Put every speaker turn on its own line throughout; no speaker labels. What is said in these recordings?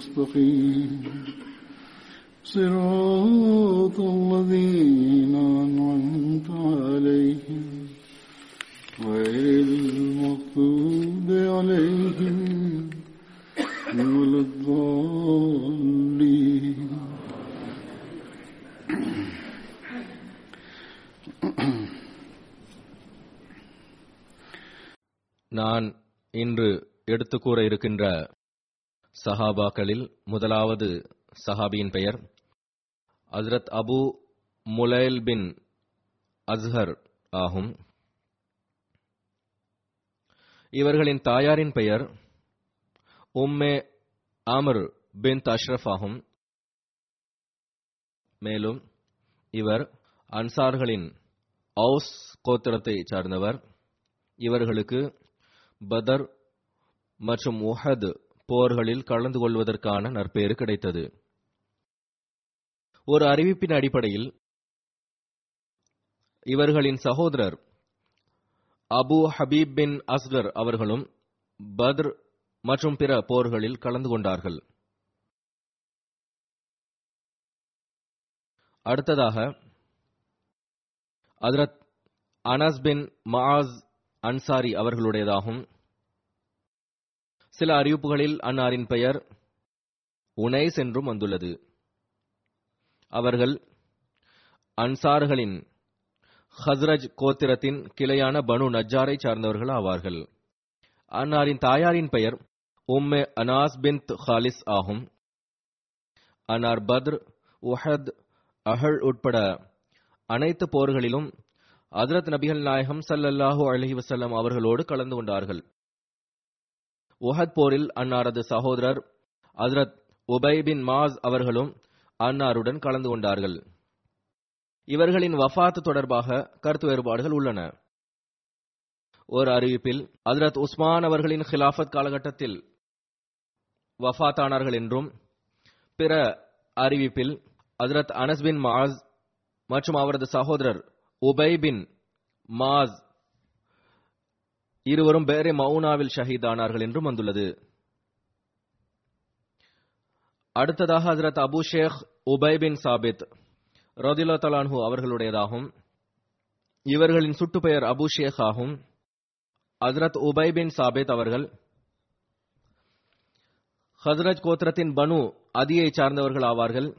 المستقيم صراط الذين أنعمت عليهم غير المغضوب عليهم ولا الضالين
நான் இன்று எடுத்துக்கூற இருக்கின்ற சஹாபாக்களில் முதலாவது சஹாபியின் பெயர் அஸ்ரத் அபு முலைல் பின் அஸ்ஹர் ஆகும் இவர்களின் தாயாரின் பெயர் உம்மே ஆமர் பின் அஷ்ரஃப் ஆகும் மேலும் இவர் அன்சார்களின் ஔஸ் கோத்திரத்தை சார்ந்தவர் இவர்களுக்கு பதர் மற்றும் உஹத் போர்களில் கலந்து கொள்வதற்கான நற்பேறு கிடைத்தது ஒரு அறிவிப்பின் அடிப்படையில் இவர்களின் சகோதரர் அபு ஹபீப் பின் அஸ்கர் அவர்களும் பத்ர் மற்றும் பிற போர்களில் கலந்து கொண்டார்கள் அடுத்ததாக அத்ரத் அனஸ் பின் மாஸ் அன்சாரி அவர்களுடையதாகும் சில அறிவிப்புகளில் அன்னாரின் பெயர் உனைஸ் என்றும் வந்துள்ளது அவர்கள் அன்சார்களின் ஹஸ்ரஜ் கோத்திரத்தின் கிளையான பனு நஜாரை சார்ந்தவர்கள் ஆவார்கள் அன்னாரின் தாயாரின் பெயர் உம்மே அனாஸ் பின் ஹாலிஸ் ஆகும் அன்னார் பத்ர் உஹத் அஹல் உட்பட அனைத்து போர்களிலும் அதரத் நபிகள் நாயகம் சல்லல்லாஹூ அலஹி வசல்லம் அவர்களோடு கலந்து கொண்டார்கள் உஹத் போரில் அன்னாரது சகோதரர் அஸ்ரத் உபய் பின் மாஸ் அவர்களும் அன்னாருடன் கலந்து கொண்டார்கள் இவர்களின் வஃத் தொடர்பாக கருத்து வேறுபாடுகள் உள்ளன ஒரு அறிவிப்பில் அஸ்ரத் உஸ்மான் அவர்களின் ஹிலாபத் காலகட்டத்தில் வஃத்தானார்கள் என்றும் பிற அறிவிப்பில் அஸ்ரத் அனஸ் பின் மாஸ் மற்றும் அவரது சகோதரர் உபய் பின் மாஸ் இருவரும் பேரே மவுனாவில் ஷஹீதானார்கள் என்றும் வந்துள்ளது அடுத்ததாக ஹசரத் அபு ஷேக் உபை பின் சாபித் ரதிலா தலான்ஹு அவர்களுடையதாகும் இவர்களின் சுட்டுப்பெயர் அபு ஷேக் ஆகும் ஹசரத் உபை பின் சாபித் அவர்கள் ஹசரத் கோத்ரத்தின் பனு அதியை சார்ந்தவர்கள் ஆவார்கள்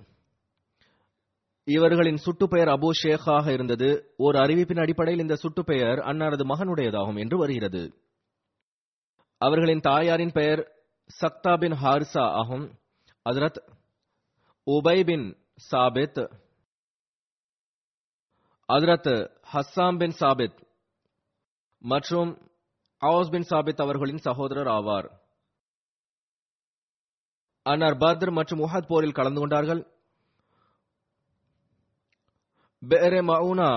இவர்களின் சுட்டுப்பெயர் அபு ஷேக்காக இருந்தது ஒரு அறிவிப்பின் அடிப்படையில் இந்த சுட்டுப்பெயர் அன்னாரது மகனுடையதாகும் என்று வருகிறது அவர்களின் தாயாரின் பெயர் சக்தா பின் ஹாரிசா ஆகும் அஜரத் உபை பின் சாபித் அஜரத் ஹஸ்ஸாம் பின் சாபித் மற்றும் அவுஸ் பின் சாபித் அவர்களின் சகோதரர் ஆவார் அன்னார் பத்ர் மற்றும் உஹத் போரில் கலந்து கொண்டார்கள் பெரே மவுனா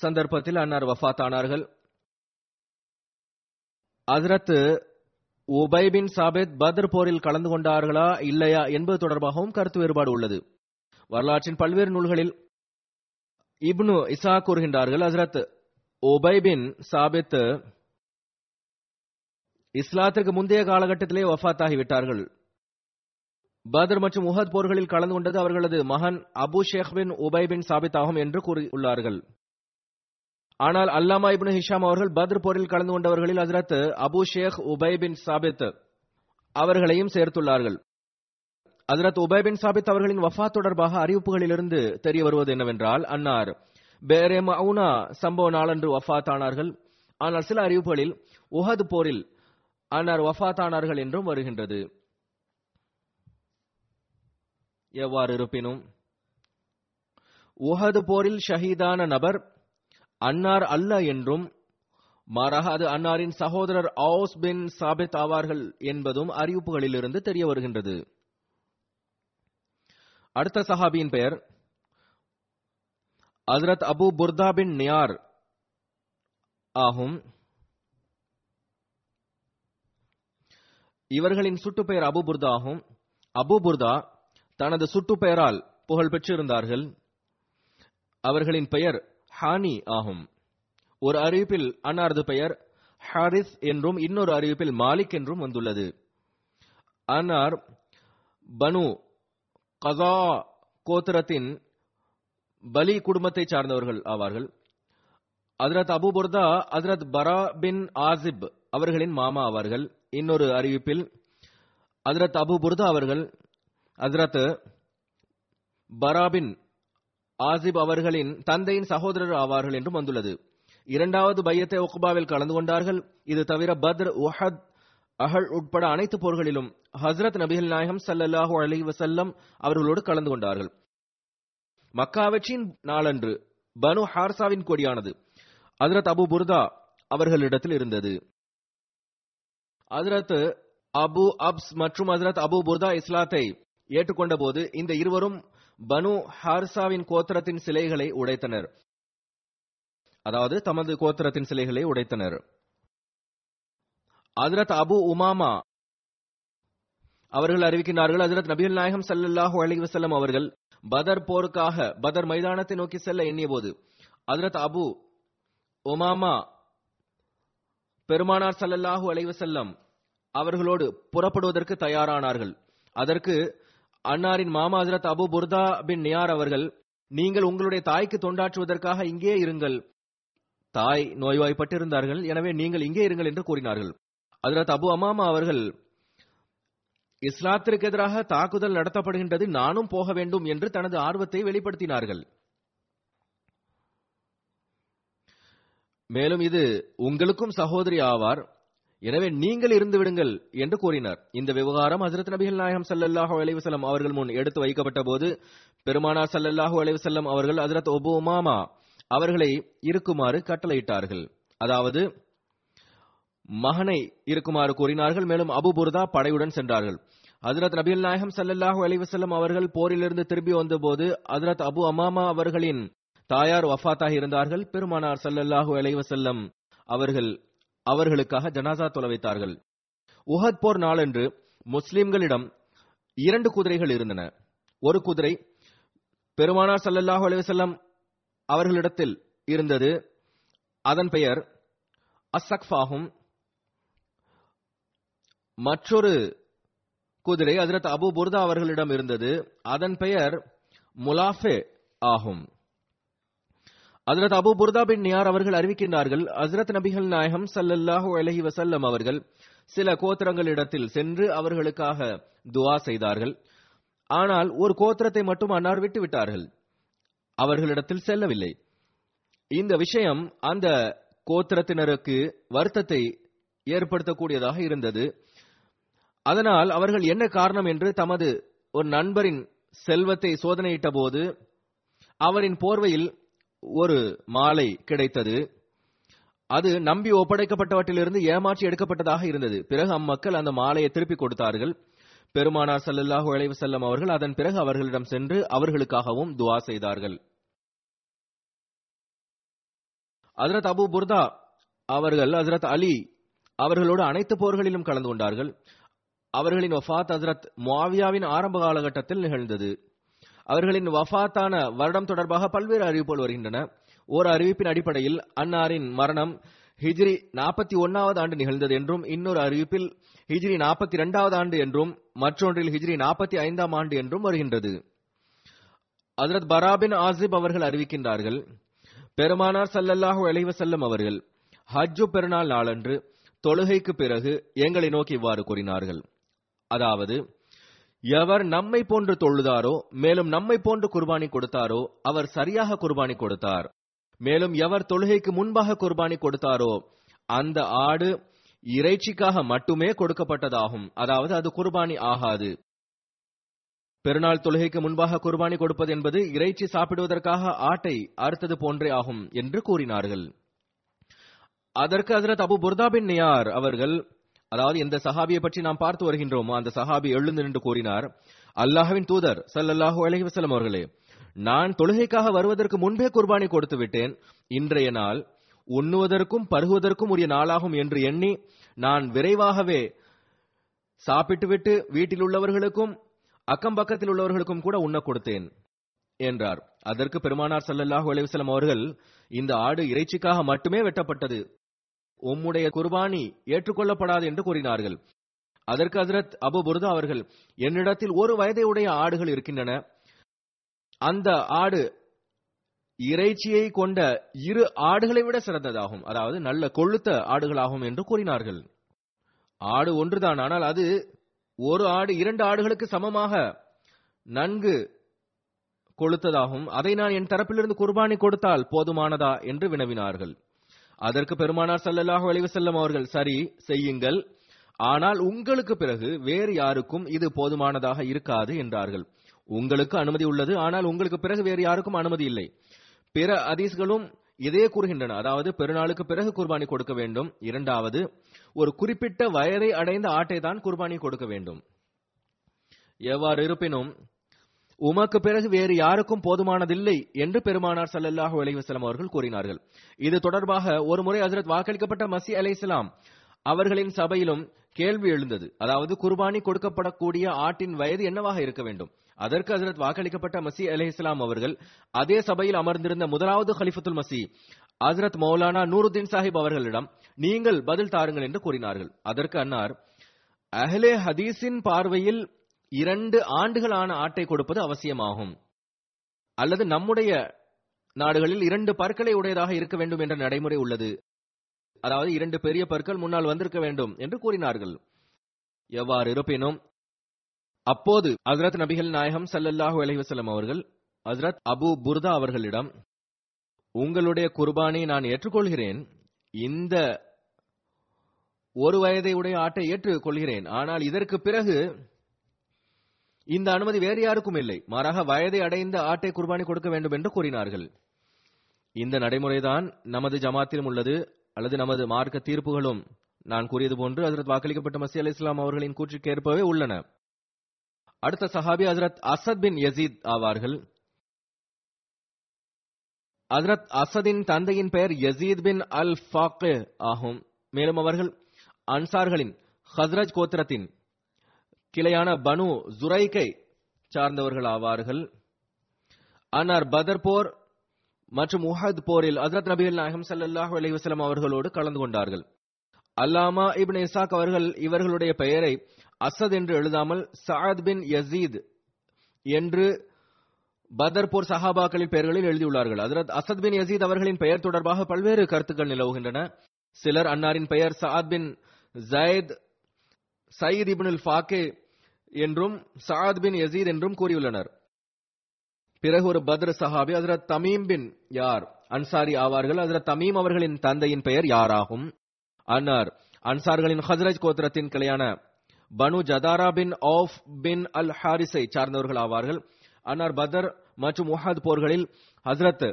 சந்தர்ப்பத்தில் அன்னார் வஃத்தானார்கள் அசரத் உபை பின் சாபேத் பத்ர் போரில் கலந்து கொண்டார்களா இல்லையா என்பது தொடர்பாகவும் கருத்து வேறுபாடு உள்ளது வரலாற்றின் பல்வேறு நூல்களில் இப்னு இசா கூறுகின்றார்கள் ஹசரத் உபை பின் சாபித் இஸ்லாத்திற்கு முந்தைய காலகட்டத்திலே வஃத்தாகிவிட்டார்கள் பத்ர் மற்றும் உஹத் போர்களில் கலந்து கொண்டது அவர்களது மகன் அபு ஷேக் பின் உபை பின் சாபித் ஆகும் என்று கூறியுள்ளார்கள் ஆனால் அல்லாமா இபின் ஹிஷாம் அவர்கள் பத்ர் போரில் கலந்து கொண்டவர்களில் அஜரத் அபு ஷேக் உபை பின் சாபித் அவர்களையும் சேர்த்துள்ளார்கள் அஜரத் உபை பின் சாபித் அவர்களின் வஃபா தொடர்பாக அறிவிப்புகளிலிருந்து தெரிய வருவது என்னவென்றால் அன்னார் பேரே மவுனா சம்பவ நாளன்று வஃபாத்தானார்கள் ஆனால் சில அறிவிப்புகளில் உஹத் போரில் அன்னார் வஃபாத்தானார்கள் என்றும் வருகின்றது எவ்வாறு இருப்பினும் உஹது போரில் ஷஹீதான நபர் அன்னார் அல்ல என்றும் மாறாக அது அன்னாரின் சகோதரர் ஆஸ் பின் சாபித் ஆவார்கள் என்பதும் அறிவிப்புகளிலிருந்து தெரிய வருகின்றது அடுத்த சஹாபியின் பெயர் ஹசரத் அபு புர்தா பின் நியார் ஆகும் இவர்களின் சுட்டு பெயர் அபு புர்தா ஆகும் அபு புர்தா தனது சுட்டுப்பெயரால் புகழ் பெற்றிருந்தார்கள் அவர்களின் பெயர் ஹானி ஆகும் ஒரு அறிவிப்பில் அன்னாரது பெயர் ஹாரிஸ் என்றும் இன்னொரு அறிவிப்பில் மாலிக் என்றும் வந்துள்ளது அன்னார் பனு கதா கோத்திரத்தின் பலி குடும்பத்தை சார்ந்தவர்கள் ஆவார்கள் அஜரத் அபு புர்தா அஜரத் பரா பின் ஆசிப் அவர்களின் மாமா ஆவார்கள் இன்னொரு அறிவிப்பில் அஜரத் அபு புர்தா அவர்கள் அஜரத் பராபின் ஆசிப் அவர்களின் தந்தையின் சகோதரர் ஆவார்கள் என்றும் வந்துள்ளது இரண்டாவது பையத்தை ஒகுபாவில் கலந்து கொண்டார்கள் இது தவிர பத்ர் உஹத் அகழ் உட்பட அனைத்து போர்களிலும் ஹசரத் நபிகள் நாயகம் சல்லாஹூ அலி வசல்லம் அவர்களோடு கலந்து கொண்டார்கள் மக்காவற்றின் நாளன்று பனு ஹார்சாவின் கொடியானது ஹசரத் அபு புர்தா அவர்களிடத்தில் இருந்தது ஹசரத் அபு அப்ஸ் மற்றும் ஹசரத் அபு புர்தா இஸ்லாத்தை ஏற்றுக்கொண்ட போது இந்த இருவரும் பனு ஹார்சாவின் கோத்திரத்தின் சிலைகளை உடைத்தனர் அதாவது தமது கோத்திரத்தின் சிலைகளை உடைத்தனர் அஜரத் அபு உமாமா அவர்கள் அறிவிக்கின்றார்கள் அஜரத் நபிகள் நாயகம் சல்லாஹூ அலி வசல்லம் அவர்கள் பதர் போருக்காக பதர் மைதானத்தை நோக்கி செல்ல எண்ணிய போது அஜரத் அபு உமாமா பெருமானார் சல்லல்லாஹூ அலைவசல்லம் அவர்களோடு புறப்படுவதற்கு தயாரானார்கள் அதற்கு அன்னாரின் மாமா ஹசரத் அபு புர்தா பின் நியார் அவர்கள் நீங்கள் உங்களுடைய தாய்க்கு தொண்டாற்றுவதற்காக இங்கே இருங்கள் தாய் நோய்வாய்ப்பட்டிருந்தார்கள் எனவே நீங்கள் இங்கே இருங்கள் என்று கூறினார்கள் அதிரத் அபு அமாமா அவர்கள் இஸ்லாத்திற்கு எதிராக தாக்குதல் நடத்தப்படுகின்றது நானும் போக வேண்டும் என்று தனது ஆர்வத்தை வெளிப்படுத்தினார்கள் மேலும் இது உங்களுக்கும் சகோதரி ஆவார் எனவே நீங்கள் இருந்து விடுங்கள் என்று கூறினார் இந்த விவகாரம் ஹசரத் நபிகள் நாயகம் சல்லல்லாஹு அலைவசல்லம் அவர்கள் முன் எடுத்து வைக்கப்பட்ட போது பெருமானா சல்லல்லாஹு அலைவசல்லம் அவர்கள் ஹசரத் ஒபு அவர்களை இருக்குமாறு கட்டளையிட்டார்கள் அதாவது மகனை இருக்குமாறு கூறினார்கள் மேலும் அபு புர்தா படையுடன் சென்றார்கள் ஹசரத் நபிகள் நாயகம் சல்லல்லாஹு அலைவசல்லம் அவர்கள் போரிலிருந்து திரும்பி வந்தபோது ஹசரத் அபு அமாமா அவர்களின் தாயார் வஃபாத்தாக இருந்தார்கள் பெருமானார் சல்லல்லாஹு அலைவசல்லம் அவர்கள் அவர்களுக்காக ஜனாசா தொலை வைத்தார்கள் உஹத் போர் நாளன்று முஸ்லிம்களிடம் இரண்டு குதிரைகள் இருந்தன ஒரு குதிரை பெருமானார் சல்லல்லாஹு அலுவலம் அவர்களிடத்தில் இருந்தது அதன் பெயர் அசக்ஃபாகும் மற்றொரு குதிரை அதிரத் அபு புர்தா அவர்களிடம் இருந்தது அதன் பெயர் முலாஃபே ஆகும் அசரத் அபு புர்தா பின் நியார் அவர்கள் அறிவிக்கின்றார்கள் அசரத் நபிகள் நாயகம் சல்லல்லாஹு அலஹி வசல்லம் அவர்கள் சில கோத்திரங்களிடத்தில் சென்று அவர்களுக்காக துவா செய்தார்கள் ஆனால் ஒரு கோத்திரத்தை மட்டும் அன்னார் விட்டுவிட்டார்கள் அவர்களிடத்தில் செல்லவில்லை இந்த விஷயம் அந்த கோத்திரத்தினருக்கு வருத்தத்தை ஏற்படுத்தக்கூடியதாக இருந்தது அதனால் அவர்கள் என்ன காரணம் என்று தமது ஒரு நண்பரின் செல்வத்தை சோதனையிட்ட போது அவரின் போர்வையில் ஒரு மாலை கிடைத்தது அது நம்பி ஒப்படைக்கப்பட்டவற்றிலிருந்து ஏமாற்றி எடுக்கப்பட்டதாக இருந்தது பிறகு அம்மக்கள் அந்த மாலையை திருப்பிக் கொடுத்தார்கள் பெருமானார் சல்லல்லாஹு அலைவு செல்லம் அவர்கள் அதன் பிறகு அவர்களிடம் சென்று அவர்களுக்காகவும் துவா செய்தார்கள் அஜரத் அபு புர்தா அவர்கள் ஹசரத் அலி அவர்களோடு அனைத்து போர்களிலும் கலந்து கொண்டார்கள் அவர்களின் ஒஃபாத் ஹசரத் மாவியாவின் ஆரம்ப காலகட்டத்தில் நிகழ்ந்தது அவர்களின் வஃபாத்தான வருடம் தொடர்பாக பல்வேறு அறிவிப்புகள் வருகின்றன ஒரு அறிவிப்பின் அடிப்படையில் அன்னாரின் மரணம் ஹிஜ்ரி நாற்பத்தி ஒன்னாவது ஆண்டு நிகழ்ந்தது என்றும் இன்னொரு அறிவிப்பில் ஹிஜ்ரி நாற்பத்தி இரண்டாவது ஆண்டு என்றும் மற்றொன்றில் ஹிஜ்ரி நாற்பத்தி ஐந்தாம் ஆண்டு என்றும் வருகின்றது அதரத் பராபின் ஆசிப் அவர்கள் அறிவிக்கின்றார்கள் பெருமானார் சல்லல்லாஹூ அலைவசல்லம் அவர்கள் ஹஜ்ஜு பெருநாள் நாளன்று தொழுகைக்கு பிறகு எங்களை நோக்கி இவ்வாறு கூறினார்கள் அதாவது எவர் நம்மை போன்று தொழுதாரோ மேலும் நம்மை போன்று குர்பானி கொடுத்தாரோ அவர் சரியாக குர்பானி கொடுத்தார் மேலும் எவர் தொழுகைக்கு முன்பாக குர்பானி கொடுத்தாரோ அந்த ஆடு இறைச்சிக்காக மட்டுமே கொடுக்கப்பட்டதாகும் அதாவது அது குர்பானி ஆகாது பெருநாள் தொழுகைக்கு முன்பாக குர்பானி கொடுப்பது என்பது இறைச்சி சாப்பிடுவதற்காக ஆட்டை அறுத்தது போன்றே ஆகும் என்று கூறினார்கள் அதற்கு அதிரத் அபு புர்தாபின் நியார் அவர்கள் அதாவது எந்த சஹாபியை பற்றி நாம் பார்த்து வருகின்றோமோ அந்த சஹாபி எழுந்து நின்று கூறினார் அல்லாஹவின் தூதர் அல்லாஹூ அலஹி வசலம் அவர்களே நான் தொழுகைக்காக வருவதற்கு முன்பே குர்பானி கொடுத்து விட்டேன் இன்றைய நாள் உண்ணுவதற்கும் பருகுவதற்கும் உரிய நாளாகும் என்று எண்ணி நான் விரைவாகவே சாப்பிட்டுவிட்டு வீட்டில் உள்ளவர்களுக்கும் அக்கம் பக்கத்தில் உள்ளவர்களுக்கும் கூட உண்ண கொடுத்தேன் என்றார் அதற்கு பெருமானார் சல்லல்லாஹு அலிவசலம் அவர்கள் இந்த ஆடு இறைச்சிக்காக மட்டுமே வெட்டப்பட்டது உம்முடைய குர்பானி ஏற்றுக்கொள்ளப்படாது என்று கூறினார்கள் அதற்கு ஹசரத் அபு புர்தா அவர்கள் என்னிடத்தில் ஒரு வயதை உடைய ஆடுகள் இருக்கின்றன அந்த ஆடு இறைச்சியை கொண்ட இரு ஆடுகளை விட சிறந்ததாகும் அதாவது நல்ல கொழுத்த ஆடுகளாகும் என்று கூறினார்கள் ஆடு ஒன்றுதான் ஆனால் அது ஒரு ஆடு இரண்டு ஆடுகளுக்கு சமமாக நன்கு கொளுத்ததாகும் அதை நான் என் தரப்பிலிருந்து குர்பானி கொடுத்தால் போதுமானதா என்று வினவினார்கள் அதற்கு பெருமானார் சல்லல்லாஹு செல்லும் அவர்கள் சரி செய்யுங்கள் ஆனால் உங்களுக்கு பிறகு வேறு யாருக்கும் இது போதுமானதாக இருக்காது என்றார்கள் உங்களுக்கு அனுமதி உள்ளது ஆனால் உங்களுக்கு பிறகு வேறு யாருக்கும் அனுமதி இல்லை பிற அதீஸ்களும் இதே கூறுகின்றன அதாவது பெருநாளுக்கு பிறகு குர்பானி கொடுக்க வேண்டும் இரண்டாவது ஒரு குறிப்பிட்ட வயதை அடைந்த ஆட்டை தான் குர்பானி கொடுக்க வேண்டும் எவ்வாறு இருப்பினும் உமக்கு பிறகு வேறு யாருக்கும் போதுமானதில்லை என்று பெருமானார் சல்லல்லாஹு அலைவசலம் அவர்கள் கூறினார்கள் இது தொடர்பாக ஒருமுறை அசரத் வாக்களிக்கப்பட்ட மசி அலைசலாம் அவர்களின் சபையிலும் கேள்வி எழுந்தது அதாவது குர்பானி கொடுக்கப்படக்கூடிய ஆட்டின் வயது என்னவாக இருக்க வேண்டும் அதற்கு அசரத் வாக்களிக்கப்பட்ட மசி அலி இஸ்லாம் அவர்கள் அதே சபையில் அமர்ந்திருந்த முதலாவது ஹலிஃபத்துல் மசி அசரத் மௌலானா நூருதீன் சாஹிப் அவர்களிடம் நீங்கள் பதில் தாருங்கள் என்று கூறினார்கள் அதற்கு அன்னார் அஹ்லே ஹதீஸின் பார்வையில் இரண்டு ஆண்டுகளான ஆட்டை கொடுப்பது அவசியமாகும் அல்லது நம்முடைய நாடுகளில் இரண்டு பற்களை உடையதாக இருக்க வேண்டும் என்ற நடைமுறை உள்ளது அதாவது இரண்டு பெரிய பற்கள் முன்னால் வந்திருக்க வேண்டும் என்று கூறினார்கள் எவ்வாறு இருப்பினும் அப்போது அஜரத் நபிகள் நாயகம் சல்லல்லாஹு அலைவசலம் அவர்கள் அஜரத் அபு புர்தா அவர்களிடம் உங்களுடைய குர்பானை நான் ஏற்றுக்கொள்கிறேன் இந்த ஒரு வயதை உடைய ஆட்டை ஏற்றுக்கொள்கிறேன் ஆனால் இதற்கு பிறகு இந்த அனுமதி வேறு யாருக்கும் இல்லை மாறாக வயதை அடைந்த ஆட்டை குர்பானி கொடுக்க வேண்டும் என்று கூறினார்கள் இந்த நடைமுறைதான் நமது ஜமாத்திலும் உள்ளது அல்லது நமது மார்க்க தீர்ப்புகளும் நான் கூறியது போன்று ஹசரத் வாக்களிக்கப்பட்ட மசி அலி இஸ்லாம் அவர்களின் கூற்றுக்கேற்பவே உள்ளன அடுத்த சஹாபி ஹசரத் அசத் பின் யசீத் ஆவார்கள் ஹசரத் அசதின் தந்தையின் பெயர் யசீத் பின் அல் ஃபாக்கே ஆகும் மேலும் அவர்கள் அன்சார்களின் ஹஸ்ரஜ் கோத்திரத்தின் கிளையான பனு ஜுரைக்கை சார்ந்தவர்கள் ஆவார்கள் ஆனால் பதர் போர் மற்றும் உஹத் போரில் அசரத் நபி நாயகம் சல்லாஹ் அலி வஸ்லாம் அவர்களோடு கலந்து கொண்டார்கள் அல்லாமா இபின் இசாக் அவர்கள் இவர்களுடைய பெயரை அசத் என்று எழுதாமல் சாத் பின் யசீத் என்று பதர்பூர் சஹாபாக்களின் பெயர்களில் எழுதியுள்ளார்கள் அதரத் அசத் பின் யசீத் அவர்களின் பெயர் தொடர்பாக பல்வேறு கருத்துக்கள் நிலவுகின்றன சிலர் அன்னாரின் பெயர் சாத் பின் ஜயத் சயீத் இபின் ஃபாக்கே என்றும் சாத் பின் யசீத் என்றும் கூறியுள்ளனர் பிறகு ஒரு பத்ர சஹாபி ஹசரத் தமீம் பின் யார் அன்சாரி ஆவார்கள் ஹசரத் தமீம் அவர்களின் தந்தையின் பெயர் யாராகும் அன்னார் அன்சார்களின் ஹசரஜ் கோத்திரத்தின் கிளையான பனு ஜதாரா பின் ஆஃப் பின் அல் ஹாரிஸை சார்ந்தவர்கள் ஆவார்கள் அன்னார் பதர் மற்றும் முஹத் போர்களில் ஹசரத்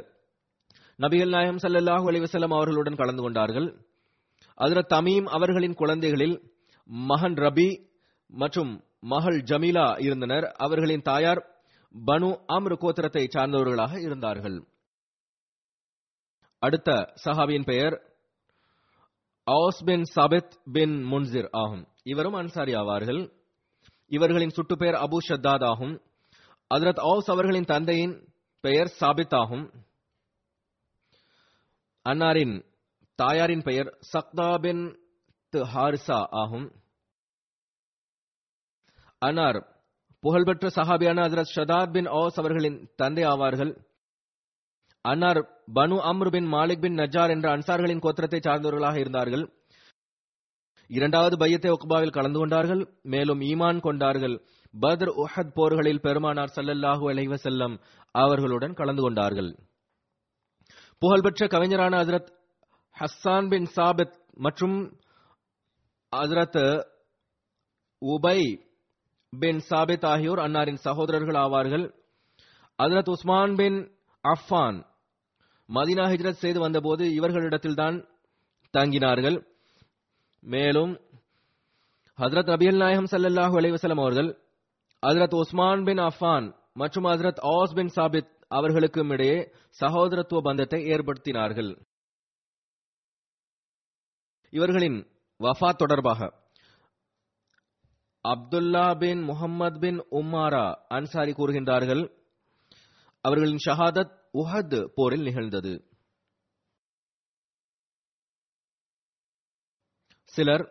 நபிகள் நாயம் சல்லாஹு அலிவசல்லம் அவர்களுடன் கலந்து கொண்டார்கள் ஹசரத் தமீம் அவர்களின் குழந்தைகளில் மகன் ரபி மற்றும் மகள் ஜமீலா இருந்தனர் அவர்களின் தாயார் பனு அம்ரு கோத்திரத்தை சார்ந்தவர்களாக இருந்தார்கள் அடுத்த சஹாபியின் பெயர் ஆஸ் பின் சபித் பின் முன்சிர் ஆகும் இவரும் அன்சாரி ஆவார்கள் இவர்களின் சுட்டு பெயர் அபு ஷத்தாத் ஆகும் அதரத் ஆஸ் அவர்களின் தந்தையின் பெயர் சாபித் ஆகும் அன்னாரின் தாயாரின் பெயர் சக்தா பின் ஹாரிசா ஆகும் அனார் புகழ்பெற்ற சஹாபியான ஹசரத் ஷதாத் பின் ஓஸ் அவர்களின் தந்தை ஆவார்கள் அன்னார் பனு அம்ரு பின் மாலிக் பின் நஜார் என்ற அன்சார்களின் கோத்திரத்தை சார்ந்தவர்களாக இருந்தார்கள் இரண்டாவது பையத்தை ஒக்பாவில் கலந்து கொண்டார்கள் மேலும் ஈமான் கொண்டார்கள் பத்ர் உஹத் போர்களில் பெருமானார் சல்லல்லாஹு அலைவ செல்லம் அவர்களுடன் கலந்து கொண்டார்கள் புகழ்பெற்ற கவிஞரான ஹசரத் ஹஸான் பின் சாபித் மற்றும் ஹசரத் உபை பின் சாபித் ஆகியோர் அன்னாரின் சகோதரர்கள் ஆவார்கள் அதரத் உஸ்மான் பின் அஃபான் மதினா ஹிஜ்ரத் செய்து வந்தபோது இவர்களிடத்தில்தான் தங்கினார்கள் மேலும் ஹசரத் அபியல் நாயகம் சல்லாஹு அலைவசலம் அவர்கள் ஹசரத் உஸ்மான் பின் அஃபான் மற்றும் ஹசரத் ஆஸ் பின் சாபித் அவர்களுக்கும் இடையே சகோதரத்துவ பந்தத்தை ஏற்படுத்தினார்கள் இவர்களின் வஃபாத் தொடர்பாக அப்துல்லா பின் முகம்மது பின் உம்மாரா அன்சாரி கூறுகின்றார்கள் அவர்களின் ஷஹாதத் உஹத் போரில் நிகழ்ந்தது சிலர்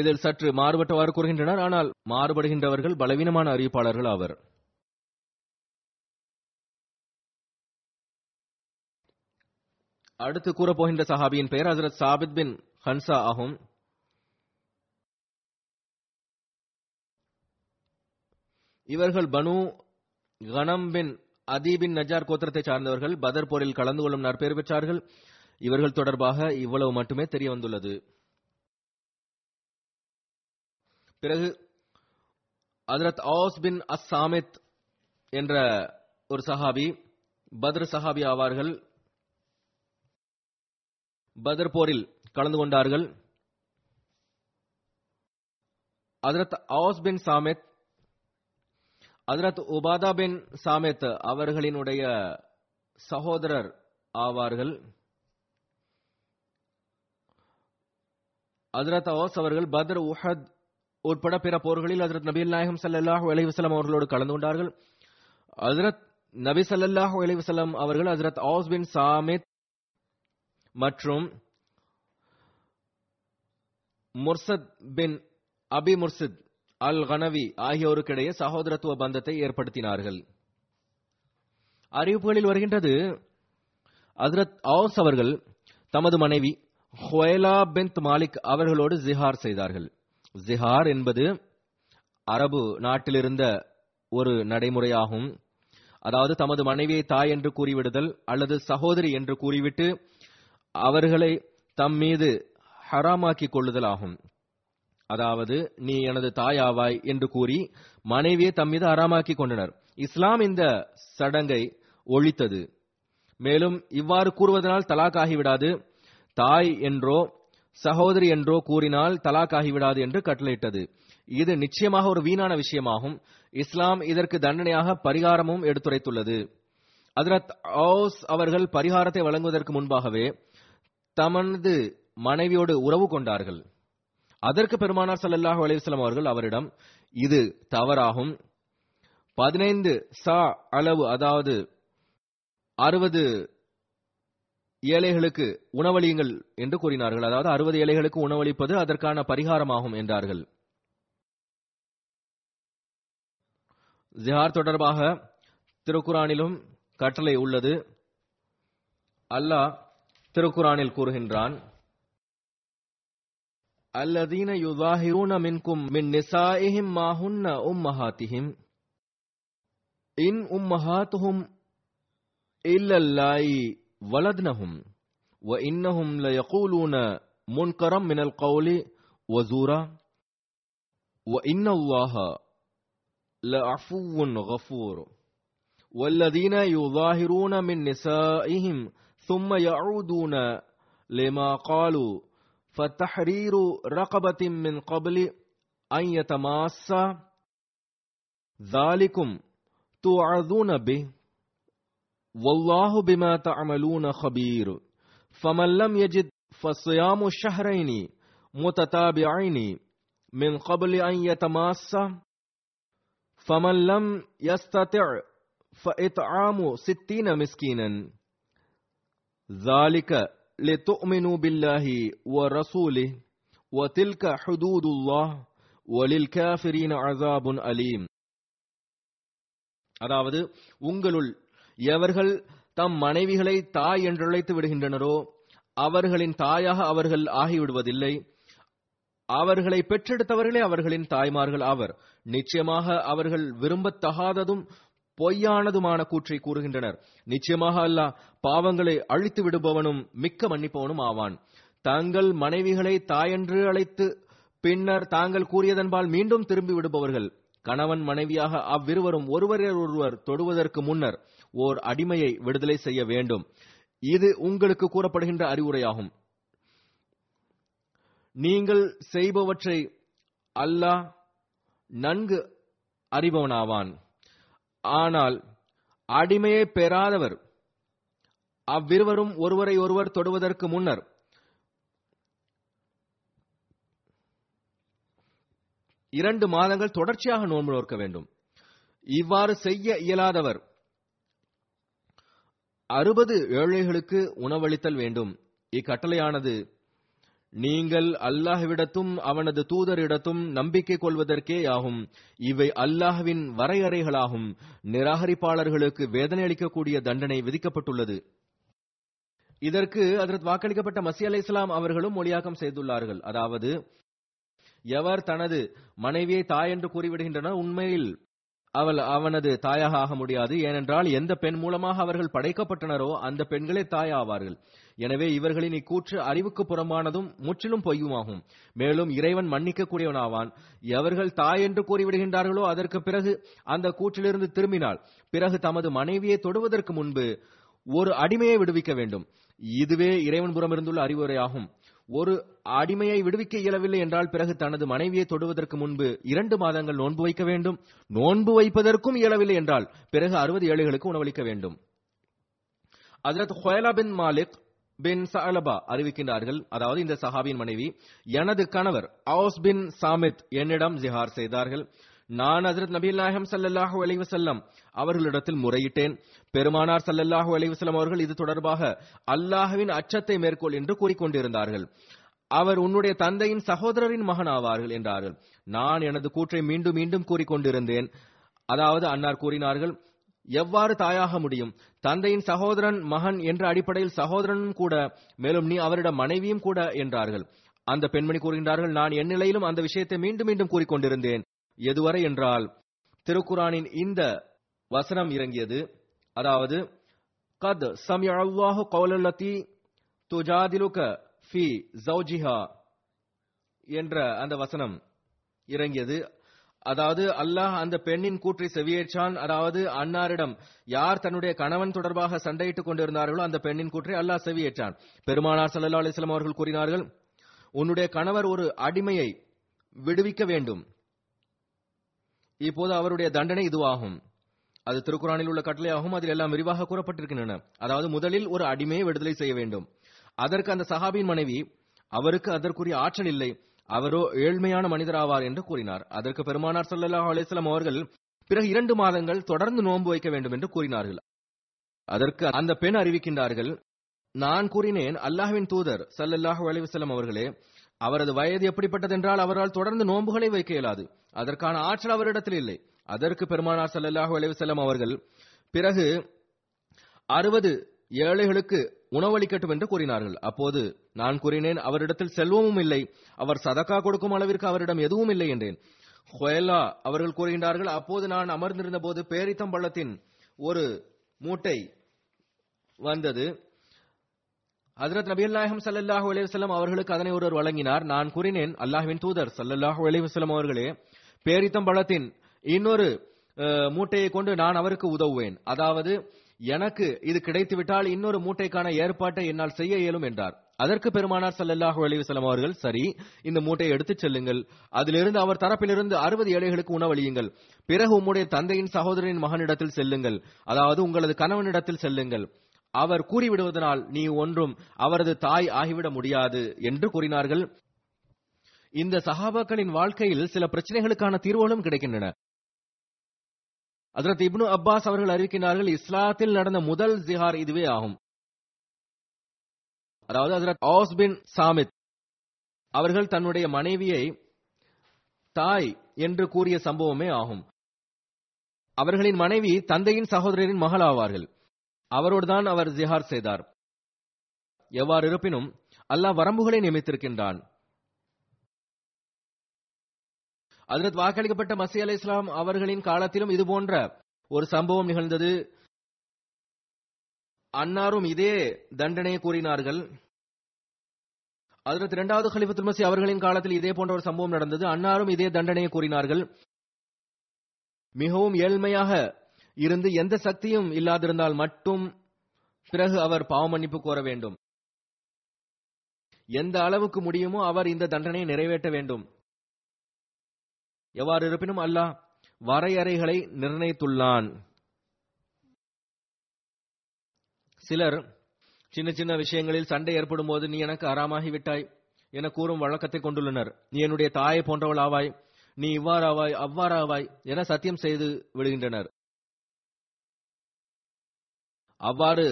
இதில் சற்று மாறுபட்டவாறு கூறுகின்றனர் ஆனால் மாறுபடுகின்றவர்கள் பலவீனமான அறிவிப்பாளர்கள் அவர் அடுத்து கூறப்போகின்ற சஹாபியின் பெயர் ஹசரத் சாபித் பின் ஹன்சா ஆகும் இவர்கள் பனு கனம் பின் அதீபின் நஜார் கோத்திரத்தை சார்ந்தவர்கள் பதர் போரில் கலந்து கொள்ளும் நற்பெயர் பெற்றார்கள் இவர்கள் தொடர்பாக இவ்வளவு மட்டுமே தெரிய வந்துள்ளது பிறகு அதரத் ஆஸ் பின் அஸ் சாமித் என்ற ஒரு சஹாபி பத்ர் சஹாபி ஆவார்கள் பதர் போரில் கலந்து கொண்டார்கள் அதரத் ஆஸ் பின் சாமித் அதிரத் உபாதா பின் சாமித் அவர்களினுடைய சகோதரர் ஆவார்கள் அதிரத் ஓஸ் அவர்கள் பத்ர் உஹத் உட்பட பிற போர்களில் ஹசரத் நபி நாயகம் சல்லாஹூ அலிவசலம் அவர்களோடு கலந்து கொண்டார்கள் ஹசரத் நபி சல்லாஹூ அலிவசலம் அவர்கள் அதிரத் அவுஸ் பின் சாமித் மற்றும் முர்சத் பின் அபி முர்சித் அல் கனவி ஆகியோருக்கிடையே சகோதரத்துவ பந்தத்தை ஏற்படுத்தினார்கள் அறிவிப்புகளில் வருகின்றது அசரத் ஆஸ் அவர்கள் தமது மனைவி ஹொயலா பெந்த் மாலிக் அவர்களோடு ஜிஹார் செய்தார்கள் ஜிஹார் என்பது அரபு நாட்டிலிருந்த ஒரு நடைமுறையாகும் அதாவது தமது மனைவியை தாய் என்று கூறிவிடுதல் அல்லது சகோதரி என்று கூறிவிட்டு அவர்களை தம் மீது ஹராமாக்கிக் கொள்ளுதல் ஆகும் அதாவது நீ எனது தாயாவாய் என்று கூறி மனைவியை தம்மீது அறாமாக்கி கொண்டனர் இஸ்லாம் இந்த சடங்கை ஒழித்தது மேலும் இவ்வாறு கூறுவதனால் தலாக் ஆகிவிடாது தாய் என்றோ சகோதரி என்றோ கூறினால் தலாக் ஆகிவிடாது என்று கட்டளையிட்டது இது நிச்சயமாக ஒரு வீணான விஷயமாகும் இஸ்லாம் இதற்கு தண்டனையாக பரிகாரமும் எடுத்துரைத்துள்ளது அதரத் ஔஸ் அவர்கள் பரிகாரத்தை வழங்குவதற்கு முன்பாகவே தமது மனைவியோடு உறவு கொண்டார்கள் அதற்கு பெருமானார் சல்லல்லாஹு அலைவசலம் அவர்கள் அவரிடம் இது தவறாகும் பதினைந்து சா அளவு அதாவது அறுபது ஏழைகளுக்கு உணவளியுங்கள் என்று கூறினார்கள் அதாவது அறுபது ஏழைகளுக்கு உணவளிப்பது அதற்கான பரிகாரமாகும் என்றார்கள் ஜிஹார் தொடர்பாக திருக்குறானிலும் கட்டளை உள்ளது அல்லாஹ் திருக்குறானில் கூறுகின்றான் الذين يظاهرون منكم من نسائهم ما هن أمهاتهم إن أمهاتهم إلا اللائي ولدنهم وإنهم ليقولون منكرا من القول وزورا وإن الله لعفو غفور والذين يظاهرون من نسائهم ثم يعودون لما قالوا فتحرير رقبة من قبل أن يتماس ذلكم توعظون به والله بما تعملون خبير فمن لم يجد فصيام الشهرين متتابعين من قبل أن يتماس فمن لم يستطع فإطعام ستين مسكينا ذلك لتؤمنوا بالله ورسوله وتلك حدود الله وللكافرين عذاب أليم அதாவது உங்களுள் எவர்கள் தம் மனைவிகளை தாய் அழைத்து விடுகின்றனரோ அவர்களின் தாயாக அவர்கள் ஆகிவிடுவதில்லை அவர்களை பெற்றெடுத்தவர்களே அவர்களின் தாய்மார்கள் அவர் நிச்சயமாக அவர்கள் விரும்பத்தகாததும் பொய்யானதுமான கூற்றை கூறுகின்றனர் நிச்சயமாக அல்லாஹ் பாவங்களை அழித்து விடுபவனும் மிக்க மன்னிப்பவனும் ஆவான் தங்கள் மனைவிகளை தாயென்று அழைத்து பின்னர் தாங்கள் கூறியதன்பால் மீண்டும் திரும்பி விடுபவர்கள் கணவன் மனைவியாக அவ்விருவரும் ஒருவரையொருவர் தொடுவதற்கு முன்னர் ஓர் அடிமையை விடுதலை செய்ய வேண்டும் இது உங்களுக்கு கூறப்படுகின்ற அறிவுரையாகும் நீங்கள் செய்பவற்றை அல்லாஹ் நன்கு அறிபவனாவான் ஆனால் அடிமையை பெறாதவர் அவ்விருவரும் ஒருவரை ஒருவர் தொடுவதற்கு முன்னர் இரண்டு மாதங்கள் தொடர்ச்சியாக நோன்பு நோக்க வேண்டும் இவ்வாறு செய்ய இயலாதவர் அறுபது ஏழைகளுக்கு உணவளித்தல் வேண்டும் இக்கட்டளையானது நீங்கள் அல்லாஹ்விடத்தும் அவனது தூதரிடத்தும் நம்பிக்கை கொள்வதற்கேயாகும் இவை அல்லாஹ்வின் வரையறைகளாகும் நிராகரிப்பாளர்களுக்கு வேதனை அளிக்கக்கூடிய தண்டனை விதிக்கப்பட்டுள்ளது இதற்கு அதற்கு வாக்களிக்கப்பட்ட மசி அலை இஸ்லாம் அவர்களும் மொழியாக்கம் செய்துள்ளார்கள் அதாவது எவர் தனது மனைவியை தாய் என்று கூறிவிடுகின்றனர் உண்மையில் அவள் அவனது தாயாக ஆக முடியாது ஏனென்றால் எந்த பெண் மூலமாக அவர்கள் படைக்கப்பட்டனரோ அந்த பெண்களே தாய் ஆவார்கள் எனவே இவர்களின் இக்கூற்று அறிவுக்கு புறமானதும் முற்றிலும் பொய்யுமாகும் மேலும் இறைவன் மன்னிக்கக்கூடியவனாவான் எவர்கள் தாய் என்று கூறிவிடுகின்றார்களோ அதற்கு பிறகு அந்த கூற்றிலிருந்து திரும்பினால் பிறகு தமது மனைவியை தொடுவதற்கு முன்பு ஒரு அடிமையை விடுவிக்க வேண்டும் இதுவே இறைவன் புறமிருந்துள்ள அறிவுரையாகும் ஒரு அடிமையை விடுவிக்க இயலவில்லை என்றால் பிறகு தனது மனைவியை தொடுவதற்கு முன்பு இரண்டு மாதங்கள் நோன்பு வைக்க வேண்டும் நோன்பு வைப்பதற்கும் இயலவில்லை என்றால் பிறகு அறுபது ஏழைகளுக்கு உணவளிக்க வேண்டும் அதரத் ஹொயலா பின் மாலிக் பின் சலபா அறிவிக்கின்றார்கள் அதாவது இந்த சஹாபியின் மனைவி எனது கணவர் அவுஸ் பின் சாமித் என்னிடம் ஜிஹார் செய்தார்கள் நான் ஹசரத் நபீல் நாயகம் சல்லல்லாஹூ அலைவசல்லம் அவர்களிடத்தில் முறையிட்டேன் பெருமானார் சல்லல்லாஹூ அலைவசல்லம் அவர்கள் இது தொடர்பாக அல்லாஹுவின் அச்சத்தை மேற்கொள் என்று கூறிக்கொண்டிருந்தார்கள் அவர் உன்னுடைய தந்தையின் சகோதரரின் மகன் ஆவார்கள் என்றார்கள் நான் எனது கூற்றை மீண்டும் மீண்டும் கூறிக்கொண்டிருந்தேன் அதாவது அன்னார் கூறினார்கள் எவ்வாறு தாயாக முடியும் தந்தையின் சகோதரன் மகன் என்ற அடிப்படையில் சகோதரனும் கூட மேலும் நீ அவரிடம் மனைவியும் கூட என்றார்கள் அந்த பெண்மணி கூறுகின்றார்கள் நான் என் நிலையிலும் அந்த விஷயத்தை மீண்டும் மீண்டும் கூறிக்கொண்டிருந்தேன் எதுவரை என்றால் திருக்குரானின் இந்த வசனம் இறங்கியது அதாவது கத் சம்யாஹு கௌலத்தி துஜாதிலுக ஃபி ஜௌஜிஹா என்ற அந்த வசனம் இறங்கியது அதாவது அல்லாஹ் அந்த பெண்ணின் கூற்றை செவியேற்றான் அதாவது அன்னாரிடம் யார் தன்னுடைய கணவன் தொடர்பாக சண்டையிட்டுக் கொண்டிருந்தார்களோ அந்த பெண்ணின் கூற்றை அல்லாஹ் செவியேற்றான் பெருமானார் சல்லா அலிஸ்லாம் அவர்கள் கூறினார்கள் உன்னுடைய கணவர் ஒரு அடிமையை விடுவிக்க வேண்டும் இப்போது அவருடைய தண்டனை இதுவாகும் அது திருக்குறானில் உள்ள கட்டளையாகவும் அதில் எல்லாம் விரிவாக கூறப்பட்டிருக்கின்றன அதாவது முதலில் ஒரு அடிமையை விடுதலை செய்ய வேண்டும் அதற்கு அந்த சஹாபின் மனைவி அவருக்கு அதற்குரிய ஆற்றல் இல்லை அவரோ ஏழ்மையான மனிதராவார் என்று கூறினார் அதற்கு பெருமானார் சல்லாஹ் அலிஸ்லாம் அவர்கள் பிறகு இரண்டு மாதங்கள் தொடர்ந்து நோன்பு வைக்க வேண்டும் என்று கூறினார்கள் அதற்கு அந்த பெண் அறிவிக்கின்றார்கள் நான் கூறினேன் அல்லாஹ்வின் தூதர் சல்லல்லாஹு அலிவசலம் அவர்களே அவரது வயது எப்படிப்பட்டதென்றால் அவரால் தொடர்ந்து நோன்புகளை வைக்க இயலாது அதற்கான ஆற்றல் அவரிடத்தில் இல்லை அதற்கு பெருமானார் சல்லல்லாஹு அலிவசல்லம் அவர்கள் பிறகு அறுபது ஏழைகளுக்கு உணவளிக்கட்டும் என்று கூறினார்கள் அப்போது நான் கூறினேன் அவரிடத்தில் செல்வமும் இல்லை அவர் சதக்கா கொடுக்கும் அளவிற்கு அவரிடம் எதுவும் இல்லை என்றேன் அவர்கள் கூறுகின்றார்கள் அப்போது நான் அமர்ந்திருந்த போது பேரித்தம்பள்ளத்தின் ஒரு மூட்டை வந்தது ஹசரத் நபி அல்லாஹம் சல்லாஹூ அலைவசலம் அவர்களுக்கு அதனை ஒருவர் வழங்கினார் நான் கூறினேன் அல்லாஹுவின் தூதர் சல்லாஹூ அலைவசலம் அவர்களே பேரித்தம்பழத்தின் இன்னொரு மூட்டையை கொண்டு நான் அவருக்கு உதவுவேன் அதாவது எனக்கு இது கிடைத்துவிட்டால் இன்னொரு மூட்டைக்கான ஏற்பாட்டை என்னால் செய்ய இயலும் என்றார் அதற்கு பெருமானார் சல்லல்லாஹு அலிவசலம் அவர்கள் சரி இந்த மூட்டையை எடுத்துச் செல்லுங்கள் அதிலிருந்து அவர் தரப்பிலிருந்து அறுபது ஏழைகளுக்கு உணவளியுங்கள் பிறகு உம்முடைய தந்தையின் சகோதரின் மகனிடத்தில் செல்லுங்கள் அதாவது உங்களது கணவனிடத்தில் செல்லுங்கள் அவர் கூறிவிடுவதனால் நீ ஒன்றும் அவரது தாய் ஆகிவிட முடியாது என்று கூறினார்கள் இந்த சகாபாக்களின் வாழ்க்கையில் சில பிரச்சனைகளுக்கான தீர்வுகளும் கிடைக்கின்றன அதற்கு இப்னு அப்பாஸ் அவர்கள் அறிவிக்கிறார்கள் இஸ்லாத்தில் நடந்த முதல் ஜிஹார் இதுவே ஆகும் அதாவது ஹசரத் சாமித் அவர்கள் தன்னுடைய மனைவியை தாய் என்று கூறிய சம்பவமே ஆகும் அவர்களின் மனைவி தந்தையின் சகோதரரின் மகள் ஆவார்கள் அவரோடுதான் அவர் ஜிஹார் செய்தார் எவ்வாறு இருப்பினும் அல்லாஹ் வரம்புகளை நியமித்திருக்கின்றான் அதற்கு வாக்களிக்கப்பட்ட மசி அலி இஸ்லாம் அவர்களின் காலத்திலும் இது போன்ற ஒரு சம்பவம் நிகழ்ந்தது அன்னாரும் இதே தண்டனையை கூறினார்கள் அதற்கு இரண்டாவது ஹலிஃபத்துல் மசி அவர்களின் காலத்தில் இதே போன்ற ஒரு சம்பவம் நடந்தது அன்னாரும் இதே தண்டனையை கூறினார்கள் மிகவும் ஏழ்மையாக இருந்து எந்த சக்தியும் இல்லாதிருந்தால் மட்டும் பிறகு அவர் பாவமன்னிப்பு கோர வேண்டும் எந்த அளவுக்கு முடியுமோ அவர் இந்த தண்டனையை நிறைவேற்ற வேண்டும் எவ்வாறு இருப்பினும் அல்லாஹ் வரையறைகளை நிர்ணயித்துள்ளான் சிலர் சின்ன சின்ன விஷயங்களில் சண்டை ஏற்படும் போது நீ எனக்கு அறாமாகிவிட்டாய் என கூறும் வழக்கத்தை கொண்டுள்ளனர் நீ என்னுடைய தாயை போன்றவள் ஆவாய் நீ இவ்வாறாவாய் அவ்வாறாவாய் என சத்தியம் செய்து விடுகின்றனர் அவ்வாறு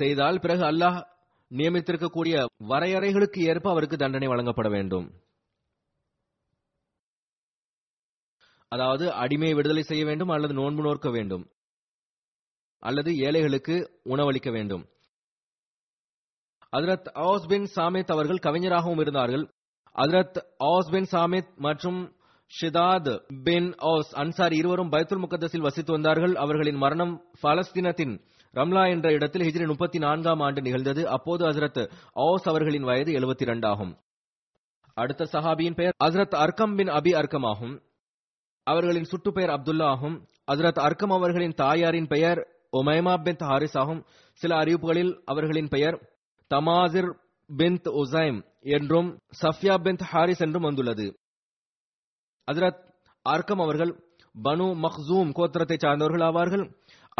செய்தால் பிறகு அல்லாஹ் நியமித்திருக்கக்கூடிய வரையறைகளுக்கு ஏற்ப அவருக்கு தண்டனை வழங்கப்பட வேண்டும் அதாவது அடிமையை விடுதலை செய்ய வேண்டும் அல்லது நோன்பு நோக்க வேண்டும் அல்லது ஏழைகளுக்கு உணவளிக்க வேண்டும் ஆஸ் ஆஸ்பின் சாமித் அவர்கள் கவிஞராகவும் இருந்தார்கள் ஆஸ் ஆஸ்பின் சாமித் மற்றும் ஷிதாத் பின் ஆஸ் அன்சார் இருவரும் பைத்துல் முகத்தஸில் வசித்து வந்தார்கள் அவர்களின் மரணம் பலஸ்தீனத்தின் ரம்லா என்ற இடத்தில் ஹிஜ்ரி முப்பத்தி நான்காம் ஆண்டு நிகழ்ந்தது அப்போது அசரத் ஓஸ் அவர்களின் வயது எழுபத்தி இரண்டாகும் அடுத்த சஹாபியின் பெயர் அசரத் அர்க்கம் பின் அபி அர்க்கம் ஆகும் அவர்களின் சுட்டு பெயர் அப்துல்லா ஆகும் ஹசரத் அர்க்கம் அவர்களின் தாயாரின் பெயர் ஒமைமா பின் ஹாரிஸ் ஆகும் சில அறிவிப்புகளில் அவர்களின் பெயர் தமாசிர் பின் உசைம் என்றும் சஃபியா பின் ஹாரிஸ் என்றும் வந்துள்ளது ஹசரத் அர்க்கம் அவர்கள் பனு மஹூம் கோத்திரத்தை சார்ந்தவர்கள் ஆவார்கள்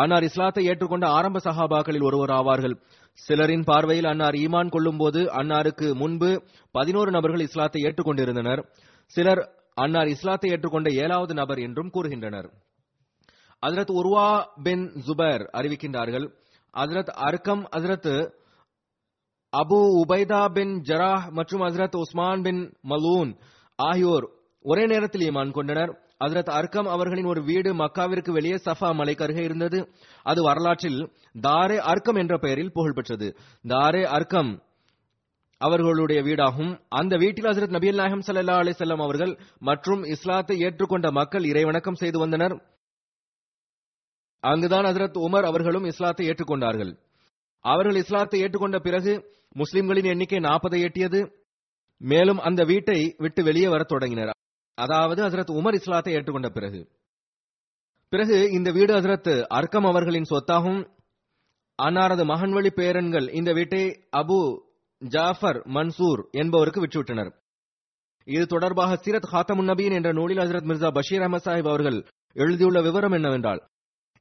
அன்னார் இஸ்லாத்தை ஏற்றுக்கொண்ட ஆரம்ப சஹாபாக்களில் ஒருவர் ஆவார்கள் சிலரின் பார்வையில் அன்னார் ஈமான் கொள்ளும் போது அன்னாருக்கு முன்பு பதினோரு நபர்கள் இஸ்லாத்தை ஏற்றுக்கொண்டிருந்தனர் சிலர் அன்னார் இஸ்லாத்தை ஏற்றுக்கொண்ட ஏழாவது நபர் என்றும் கூறுகின்றனர் அதிரத் உருவா பின் ஜுபர் அறிவிக்கின்றார்கள் அதிரத் அர்க்கம் அதிரத் அபு உபைதா பின் ஜராஹ் மற்றும் அசரத் உஸ்மான் பின் மலூன் ஆகியோர் ஒரே நேரத்தில் ஈமான் கொண்டனர் அசரத் அர்க்கம் அவர்களின் ஒரு வீடு மக்காவிற்கு வெளியே சஃபா மலைக்கருகே இருந்தது அது வரலாற்றில் தாரே அர்க்கம் என்ற பெயரில் புகழ்பெற்றது தாரே அர்க்கம் அவர்களுடைய வீடாகும் அந்த வீட்டில் ஹசரத் நபி நாயகம் சல்லா செல்லம் அவர்கள் மற்றும் இஸ்லாத்தை ஏற்றுக்கொண்ட மக்கள் இறைவணக்கம் செய்து வந்தனர் அங்குதான் ஹசரத் உமர் அவர்களும் இஸ்லாத்தை ஏற்றுக்கொண்டார்கள் அவர்கள் இஸ்லாத்தை ஏற்றுக்கொண்ட பிறகு முஸ்லிம்களின் எண்ணிக்கை நாற்பதை எட்டியது மேலும் அந்த வீட்டை விட்டு வெளியே வரத் தொடங்கினர் அதாவது ஹசரத் உமர் இஸ்லாத்தை ஏற்றுக்கொண்ட பிறகு பிறகு இந்த வீடு ஹசரத் அர்க்கம் அவர்களின் சொத்தாகும் அன்னாரது மகன் வழி பேரன்கள் இந்த வீட்டை அபு ஜாஃபர் மன்சூர் என்பவருக்கு விற்றுவிட்டனர் இது தொடர்பாக சீரத் ஹாத்தமுன் நபியின் என்ற நூலில் ஹசரத் மிர்சா பஷீர் அஹமத் சாஹிப் அவர்கள் எழுதியுள்ள விவரம் என்னவென்றால்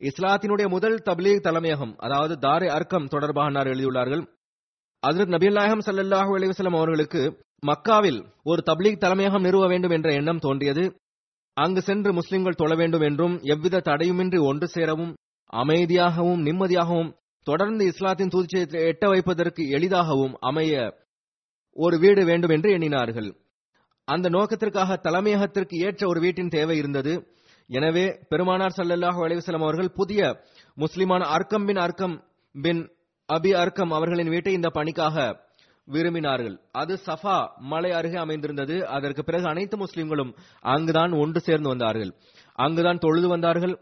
இஸ்லாத்தினுடைய முதல் தப்லீக் தலைமையகம் அதாவது தாரே அர்க்கம் தொடர்பாக எழுதியுள்ளார்கள் அசரத் நபில்லாஹம் சல்லாஹூ அலிவசலம் அவர்களுக்கு மக்காவில் ஒரு தப்லீக் தலைமையகம் நிறுவ வேண்டும் என்ற எண்ணம் தோன்றியது அங்கு சென்று முஸ்லிம்கள் தொழ வேண்டும் என்றும் எவ்வித தடையுமின்றி ஒன்று சேரவும் அமைதியாகவும் நிம்மதியாகவும் தொடர்ந்து இஸ்லாத்தின் தூதிச்சத்தை எட்ட வைப்பதற்கு எளிதாகவும் அமைய ஒரு வீடு வேண்டும் என்று எண்ணினார்கள் அந்த நோக்கத்திற்காக தலைமையகத்திற்கு ஏற்ற ஒரு வீட்டின் தேவை இருந்தது எனவே பெருமானார் சல்லல்லாஹ் அலைவசலம் அவர்கள் புதிய முஸ்லிமான அர்க்கம் பின் அர்க்கம் பின் அபி அர்க்கம் அவர்களின் வீட்டை இந்த பணிக்காக விரும்பினார்கள் அது சஃபா மலை அருகே அமைந்திருந்தது அதற்கு பிறகு அனைத்து முஸ்லிம்களும் அங்குதான் ஒன்று சேர்ந்து வந்தார்கள் அங்குதான் தொழுது வந்தார்கள்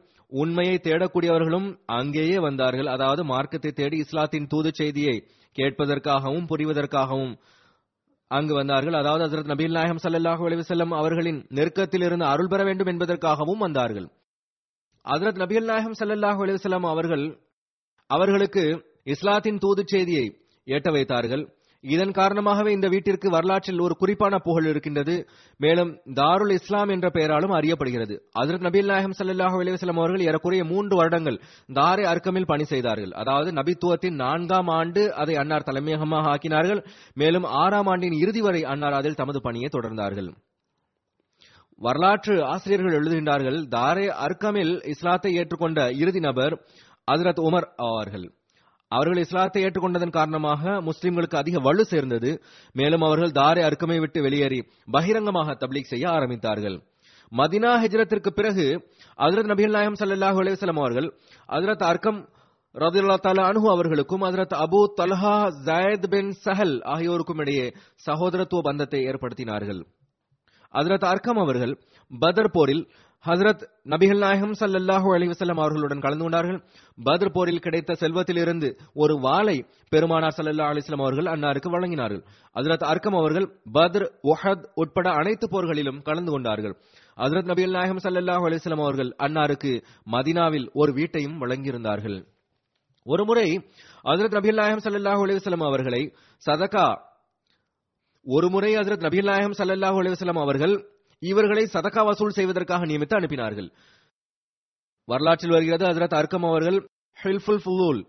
உண்மையை தேடக்கூடியவர்களும் அங்கேயே வந்தார்கள் அதாவது மார்க்கத்தை தேடி இஸ்லாத்தின் தூது செய்தியை கேட்பதற்காகவும் புரிவதற்காகவும் அங்கு வந்தார்கள் அதாவது ஹசரத் நபீல் நாயகம் சல்லாஹூ அலிவசல்லம் அவர்களின் நெருக்கத்தில் இருந்து அருள் பெற வேண்டும் என்பதற்காகவும் வந்தார்கள் ஹசரத் நபீல் நாயகம் சல்லாஹூ அலிவசல்லாம் அவர்கள் அவர்களுக்கு இஸ்லாத்தின் தூது செய்தியை ஏற்ற வைத்தார்கள் இதன் காரணமாகவே இந்த வீட்டிற்கு வரலாற்றில் ஒரு குறிப்பான புகழ் இருக்கின்றது மேலும் தாருல் இஸ்லாம் என்ற பெயராலும் அறியப்படுகிறது அதற்கு நபி நாயகம் சல்லாஹ் அலிவசலம் அவர்கள் ஏறக்குறைய மூன்று வருடங்கள் தாரே அர்க்கமில் பணி செய்தார்கள் அதாவது நபித்துவத்தின் நான்காம் ஆண்டு அதை அன்னார் தலைமையகமாக ஆக்கினார்கள் மேலும் ஆறாம் ஆண்டின் இறுதி வரை அன்னார் அதில் தமது பணியை தொடர்ந்தார்கள் வரலாற்று ஆசிரியர்கள் எழுதுகின்றார்கள் தாரே அர்க்கமில் இஸ்லாத்தை ஏற்றுக்கொண்ட இறுதி நபர் அதிரத் உமர் ஆவார்கள் அவர்கள் இஸ்லாத்தை ஏற்றுக்கொண்டதன் காரணமாக முஸ்லிம்களுக்கு அதிக வலு சேர்ந்தது மேலும் அவர்கள் தாரை அறுக்கமை விட்டு வெளியேறி பகிரங்கமாக தப்லீக் செய்ய ஆரம்பித்தார்கள் மதினா ஹெஜ்ரத்திற்கு பிறகு அதிரத் நபிகள் நாயம் சல்லாஹ் அலைவலம் அவர்கள் ஹசரத் அர்க்கம் ரதுல்லா தாலா அனுஹு அவர்களுக்கும் அதிரத் அபு தலஹா ஜயத் பின் சஹல் ஆகியோருக்கும் இடையே சகோதரத்துவ பந்தத்தை ஏற்படுத்தினார்கள் அதிரத் அர்க்கம் அவர்கள் பதர் போரில் ஹசரத் நபிகள் நாயகம் சல்லல்லாஹூ அலிவசல்லம் அவர்களுடன் கலந்து கொண்டார்கள் பத்ர் போரில் கிடைத்த செல்வத்திலிருந்து ஒரு வாளை பெருமானார் சல்லா அலிஸ்லாம் அவர்கள் அன்னாருக்கு வழங்கினார்கள் ஹசரத் அர்க்கம் அவர்கள் பத்ர் ஒஹத் உட்பட அனைத்து போர்களிலும் கலந்து கொண்டார்கள் ஹசரத் நபிகள் நாயகம் சல்லல்லாஹூ அலிஸ்லாம் அவர்கள் அன்னாருக்கு மதினாவில் ஒரு வீட்டையும் வழங்கியிருந்தார்கள் ஒருமுறை ஹசரத் நபிகள் நாயகம் சல்லல்லாஹூ அலிவசல்லம் அவர்களை சதகா ஒருமுறை ஹசரத் நபிகள் நாயகம் சல்லல்லாஹூ அலிவசல்லம் அவர்கள் இவர்களை சதக்கா வசூல் செய்வதற்காக நியமித்து அனுப்பினார்கள் வரலாற்றில் வருகிறது ஹசரத் அர்க்கம் அவர்கள்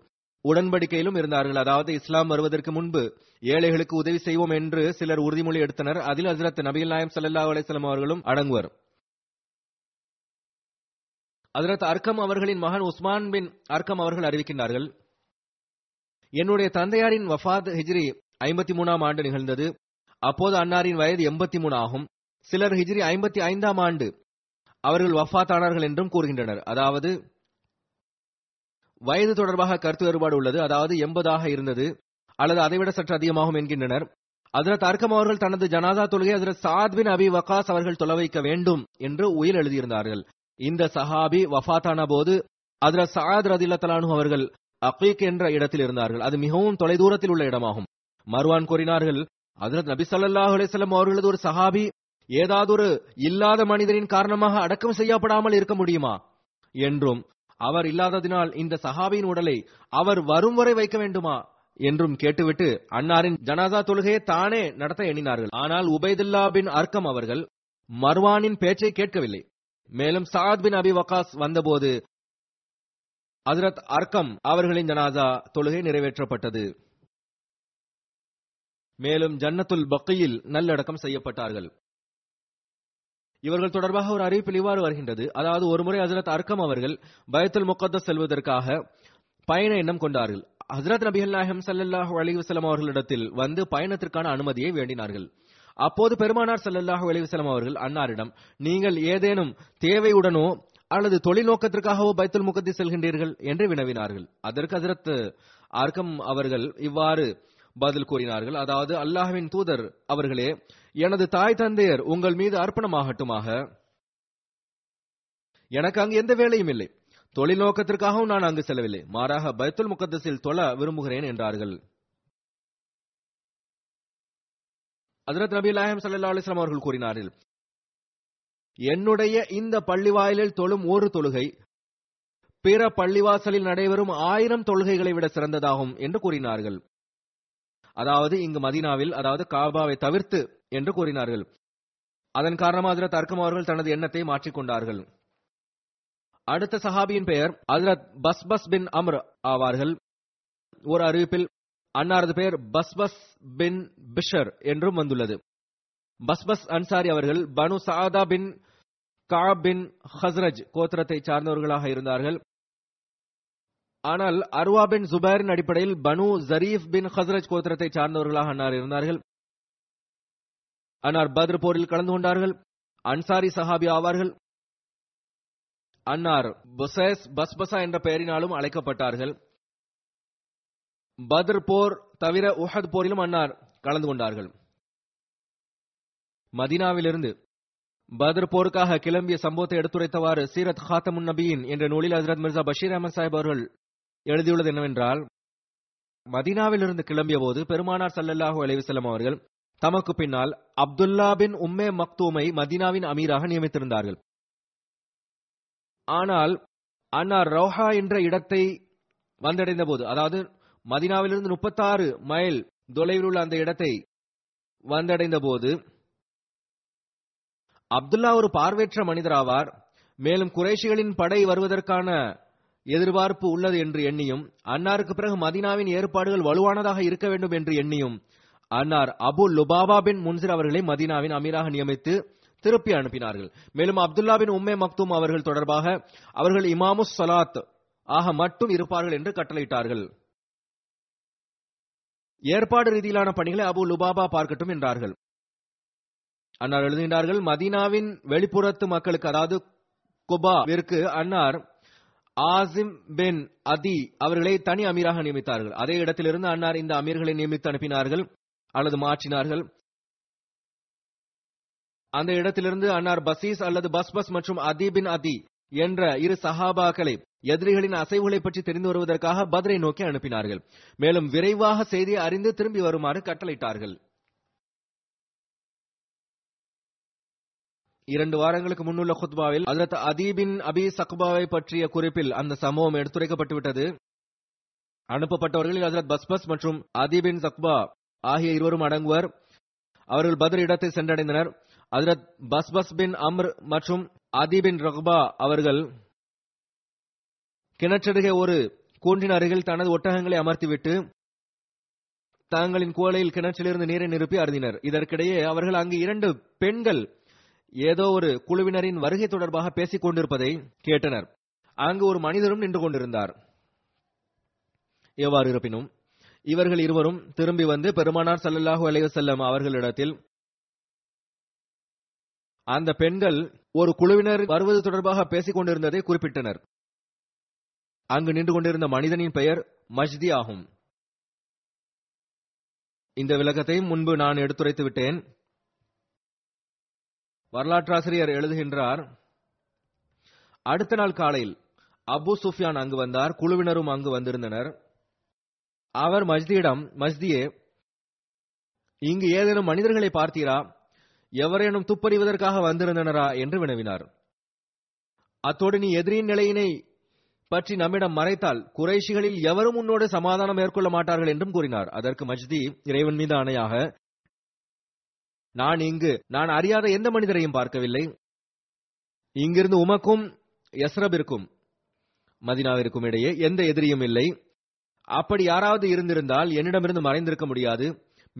உடன்படிக்கையிலும் இருந்தார்கள் அதாவது இஸ்லாம் வருவதற்கு முன்பு ஏழைகளுக்கு உதவி செய்வோம் என்று சிலர் உறுதிமொழி எடுத்தனர் அதில் ஹசரத் நபிகள் நாயம் சல்லா அலிஸ்லாம் அவர்களும் அடங்குவர் ஹசரத் அர்க்கம் அவர்களின் மகன் உஸ்மான் பின் அர்க்கம் அவர்கள் அறிவிக்கின்றார்கள் என்னுடைய தந்தையாரின் வஃபாத் ஹிஜ்ரி ஐம்பத்தி மூணாம் ஆண்டு நிகழ்ந்தது அப்போது அன்னாரின் வயது எண்பத்தி மூணு ஆகும் சிலர் ஹிஜ்ரி ஐம்பத்தி ஐந்தாம் ஆண்டு அவர்கள் வஃபாத்தானார்கள் என்றும் கூறுகின்றனர் அதாவது வயது தொடர்பாக கருத்து வேறுபாடு உள்ளது அதாவது எண்பதாக இருந்தது அல்லது அதைவிட சற்று அதிகமாகும் என்கின்றனர் அதில் தர்க்கம் அவர்கள் தனது ஜனாதா தொழுகை அதில் சாத் பின் அபி வக்காஸ் அவர்கள் தொலை வைக்க வேண்டும் என்று உயிர் எழுதியிருந்தார்கள் இந்த சஹாபி வஃத்தான போது அதில் சாத் ரதில்லத்தலானு அவர்கள் அக்லீக் என்ற இடத்தில் இருந்தார்கள் அது மிகவும் தொலைதூரத்தில் உள்ள இடமாகும் மர்வான் கூறினார்கள் அதிரத் நபி சல்லாஹ் அலிசல்லம் அவர்களது ஒரு சஹாபி ஏதாவது ஒரு இல்லாத மனிதரின் காரணமாக அடக்கம் செய்யப்படாமல் இருக்க முடியுமா என்றும் அவர் இல்லாததினால் இந்த சஹாபியின் உடலை அவர் வரும் வரை வைக்க வேண்டுமா என்றும் கேட்டுவிட்டு அன்னாரின் ஜனாதா தொழுகையை தானே நடத்த எண்ணினார்கள் ஆனால் உபைதுல்லா பின் அர்க்கம் அவர்கள் மர்வானின் பேச்சை கேட்கவில்லை மேலும் சாத் பின் அபி வகாஸ் வந்தபோது அசரத் அர்க்கம் அவர்களின் ஜனாதா தொழுகை நிறைவேற்றப்பட்டது மேலும் ஜன்னத்துல் பக்கையில் நல்லடக்கம் செய்யப்பட்டார்கள் இவர்கள் தொடர்பாக ஒரு அறிவிப்பில் இவ்வாறு வருகின்றது அதாவது ஒருமுறை ஹசரத் அர்க்கம் அவர்கள் பயத்தில் முக்கத்த செல்வதற்காக பயண எண்ணம் கொண்டார்கள் ஹசரத் நபி அல்லாஹம் சல்லாஹூ அலி வசலம் அவர்களிடத்தில் வந்து பயணத்திற்கான அனுமதியை வேண்டினார்கள் அப்போது பெருமானார் சல்லல்லாஹூ அலி வசலம் அவர்கள் அன்னாரிடம் நீங்கள் ஏதேனும் தேவையுடனோ அல்லது தொழில்நோக்கத்திற்காகவோ பைத்துல் முகத்தி செல்கின்றீர்கள் என்று வினவினார்கள் அதற்கு ஹசரத் அர்க்கம் அவர்கள் இவ்வாறு பதில் கூறினார்கள் அதாவது அல்லாஹ்வின் தூதர் அவர்களே எனது தாய் தந்தையர் உங்கள் மீது அர்ப்பணமாகட்டுமாக எனக்கு அங்கு எந்த வேலையும் இல்லை தொழில் நோக்கத்திற்காகவும் நான் அங்கு செல்லவில்லை மாறாக பைத்துல் முகத்தில் தொழ விரும்புகிறேன் என்றார்கள் அதரத் நபி லாயம் சல்லா அலிஸ்லாம் அவர்கள் கூறினார்கள் என்னுடைய இந்த பள்ளிவாயிலில் தொழும் ஒரு தொழுகை பிற பள்ளிவாசலில் நடைபெறும் ஆயிரம் தொழுகைகளை விட சிறந்ததாகும் என்று கூறினார்கள் அதாவது இங்கு மதினாவில் அதாவது காபாவை தவிர்த்து என்று கூறினார்கள் அதன் காரணமாக அதிரத் அர்க்கம் அவர்கள் தனது எண்ணத்தை மாற்றிக்கொண்டார்கள் அடுத்த சஹாபியின் பெயர் அதிரத் பஸ் பஸ் பின் அம்ர் ஆவார்கள் ஒரு அறிவிப்பில் அன்னாரது பெயர் பஸ் பஸ் பின் பிஷர் என்றும் வந்துள்ளது பஸ் பஸ் அன்சாரி அவர்கள் பனு சாதா பின் கா பின் ஹஸ்ரஜ் கோத்திரத்தை சார்ந்தவர்களாக இருந்தார்கள் ஆனால் அருவா பின் ஜுபேரின் அடிப்படையில் பனு ஜரீஃப் பின் ஹஸ்ரஜ் கோத்திரத்தை சார்ந்தவர்களாக அன்னார் இருந்தார்கள் அன்னார் பத்ர போரில் கலந்து கொண்டார்கள் அன்சாரி சஹாபி ஆவார்கள் அன்னார் புசேஸ் பஸ்பசா என்ற பெயரினாலும் அழைக்கப்பட்டார்கள் பத்ர் போர் தவிர உஹத் போரிலும் அன்னார் கலந்து கொண்டார்கள் மதினாவிலிருந்து பத்ர் போருக்காக கிளம்பிய சம்பவத்தை எடுத்துரைத்தவாறு சீரத் ஹாத்தமுன் நபியின் என்ற நூலில் ஹசரத் மிர்சா பஷீர் அஹமத் சாஹிப் அவர்கள் எழுதியுள்ளது என்னவென்றால் மதினாவிலிருந்து கிளம்பிய போது பெருமானார் சல்லல்லாஹு அலைவிசல்லம் அவர்கள் தமக்கு பின்னால் அப்துல்லா பின் உம்மே மக்தூமை மதினாவின் அமீராக நியமித்திருந்தார்கள் ஆனால் அன்னார் ரோஹா என்ற இடத்தை வந்தடைந்த போது அதாவது மதினாவிலிருந்து முப்பத்தாறு மைல் தொலைவில் உள்ள அந்த இடத்தை வந்தடைந்த போது அப்துல்லா ஒரு பார்வையற்ற மனிதராவார் மேலும் குறைஷிகளின் படை வருவதற்கான எதிர்பார்ப்பு உள்ளது என்று எண்ணியும் அன்னாருக்கு பிறகு மதினாவின் ஏற்பாடுகள் வலுவானதாக இருக்க வேண்டும் என்று எண்ணியும் அன்னார் அபு லுபாபா பின் முன்சிர் அவர்களை மதீனாவின் அமீராக நியமித்து திருப்பி அனுப்பினார்கள் மேலும் அப்துல்லா பின் உம்மே மக்தூம் அவர்கள் தொடர்பாக அவர்கள் இமாமு சலாத் ஆக மட்டும் இருப்பார்கள் என்று கட்டளையிட்டார்கள் ஏற்பாடு ரீதியிலான பணிகளை அபு லுபாபா பார்க்கட்டும் என்றார்கள் அன்னார் எழுதுகின்றார்கள் மதீனாவின் வெளிப்புறத்து மக்களுக்கு அதாவது குபாவிற்கு அன்னார் ஆசிம் பின் அதி அவர்களை தனி அமீராக நியமித்தார்கள் அதே இடத்திலிருந்து அன்னார் இந்த அமீர்களை நியமித்து அனுப்பினார்கள் அல்லது மாற்றினார்கள் அந்த இடத்திலிருந்து அன்னார் பசீஸ் அல்லது பஸ் பஸ் மற்றும் அதி பின் அதி என்ற இரு சஹாபாக்களை எதிரிகளின் அசைவுகளை பற்றி தெரிந்து வருவதற்காக பதிரை நோக்கி அனுப்பினார்கள் மேலும் விரைவாக செய்தியை அறிந்து திரும்பி வருமாறு கட்டளையிட்டார்கள் இரண்டு வாரங்களுக்கு முன்னுள்ள குத்பாவில் அதரத் அதீபின் அபி சக்பாவை பற்றிய குறிப்பில் அந்த சம்பவம் எடுத்துரைக்கப்பட்டுவிட்டது அனுப்பப்பட்டவர்களில் ஹசரத் பஸ்பஸ் மற்றும் அதீபின் சக்பா ஆகிய இருவரும் அடங்குவர் அவர்கள் பதில் இடத்தை சென்றடைந்தனர் அதிரத் பஸ்பஸ் பின் அம்ர் மற்றும் அதி பின் அவர்கள் கிணற்றருகே ஒரு கூன்றின் அருகில் தனது ஒட்டகங்களை அமர்த்திவிட்டு தாங்களின் கோலையில் கிணற்றிலிருந்து நீரை நிரப்பி அருந்தினர் இதற்கிடையே அவர்கள் அங்கு இரண்டு பெண்கள் ஏதோ ஒரு குழுவினரின் வருகை தொடர்பாக பேசிக் கொண்டிருப்பதை கேட்டனர் அங்கு ஒரு மனிதரும் நின்று கொண்டிருந்தார் எவ்வாறு இருப்பினும் இவர்கள் இருவரும் திரும்பி வந்து பெருமானார் சல்லல்லாஹு அலைய செல்லம் அவர்களிடத்தில் அந்த பெண்கள் ஒரு குழுவினர் வருவது தொடர்பாக பேசிக் கொண்டிருந்ததை குறிப்பிட்டனர் அங்கு நின்று கொண்டிருந்த மனிதனின் பெயர் மஜ்தி ஆகும் இந்த விளக்கத்தை முன்பு நான் எடுத்துரைத்து விட்டேன் வரலாற்றாசிரியர் எழுதுகின்றார் அடுத்த நாள் காலையில் அபு சுஃபியான் அங்கு வந்தார் குழுவினரும் அங்கு வந்திருந்தனர் அவர் மஜ்தியிடம் மஜ்தியே இங்கு ஏதேனும் மனிதர்களை பார்த்தீரா எவரேனும் துப்பறிவதற்காக வந்திருந்தனரா என்று வினவினார் அத்தோடு நீ எதிரியின் நிலையினை பற்றி நம்மிடம் மறைத்தால் குறைஷிகளில் எவரும் உன்னோடு சமாதானம் மேற்கொள்ள மாட்டார்கள் என்றும் கூறினார் அதற்கு மஜ்தி இறைவன் மீது அணையாக நான் இங்கு நான் அறியாத எந்த மனிதரையும் பார்க்கவில்லை இங்கிருந்து உமக்கும் எஸ்ரபிற்கும் மதினாவிற்கும் இடையே எந்த எதிரியும் இல்லை அப்படி யாராவது இருந்திருந்தால் என்னிடமிருந்து மறைந்திருக்க முடியாது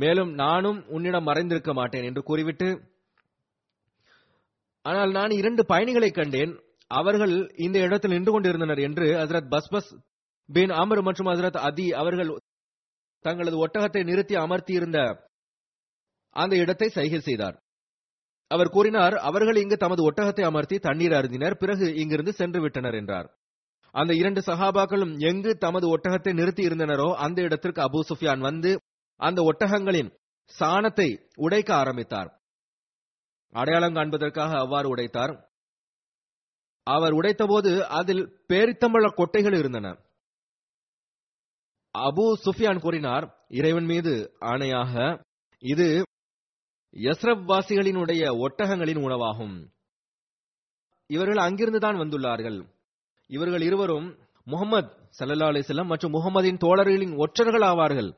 மேலும் நானும் உன்னிடம் மறைந்திருக்க மாட்டேன் என்று கூறிவிட்டு ஆனால் நான் இரண்டு பயணிகளை கண்டேன் அவர்கள் இந்த இடத்தில் நின்று கொண்டிருந்தனர் என்று ஹசரத் பஸ்பஸ் பின் அமர் மற்றும் ஹசரத் அதி அவர்கள் தங்களது ஒட்டகத்தை நிறுத்தி அமர்த்தியிருந்த அந்த இடத்தை சைகை செய்தார் அவர் கூறினார் அவர்கள் இங்கு தமது ஒட்டகத்தை அமர்த்தி தண்ணீர் அருந்தினர் பிறகு இங்கிருந்து சென்று விட்டனர் என்றார் அந்த இரண்டு சஹாபாக்களும் எங்கு தமது ஒட்டகத்தை நிறுத்தி இருந்தனரோ அந்த இடத்திற்கு அபு சுஃபியான் வந்து அந்த ஒட்டகங்களின் சாணத்தை உடைக்க ஆரம்பித்தார் அடையாளம் காண்பதற்காக அவ்வாறு உடைத்தார் அவர் உடைத்தபோது அதில் பேரித்தம்பழ கொட்டைகள் இருந்தன அபு சுஃபியான் கூறினார் இறைவன் மீது ஆணையாக இது எஸ்ரப் வாசிகளினுடைய ஒட்டகங்களின் உணவாகும் இவர்கள் அங்கிருந்துதான் வந்துள்ளார்கள் இவர்கள் இருவரும் முகமது சல்லா செல்லம் மற்றும் முகமதின் தோழர்களின் ஒற்றர்கள் ஆவார்கள்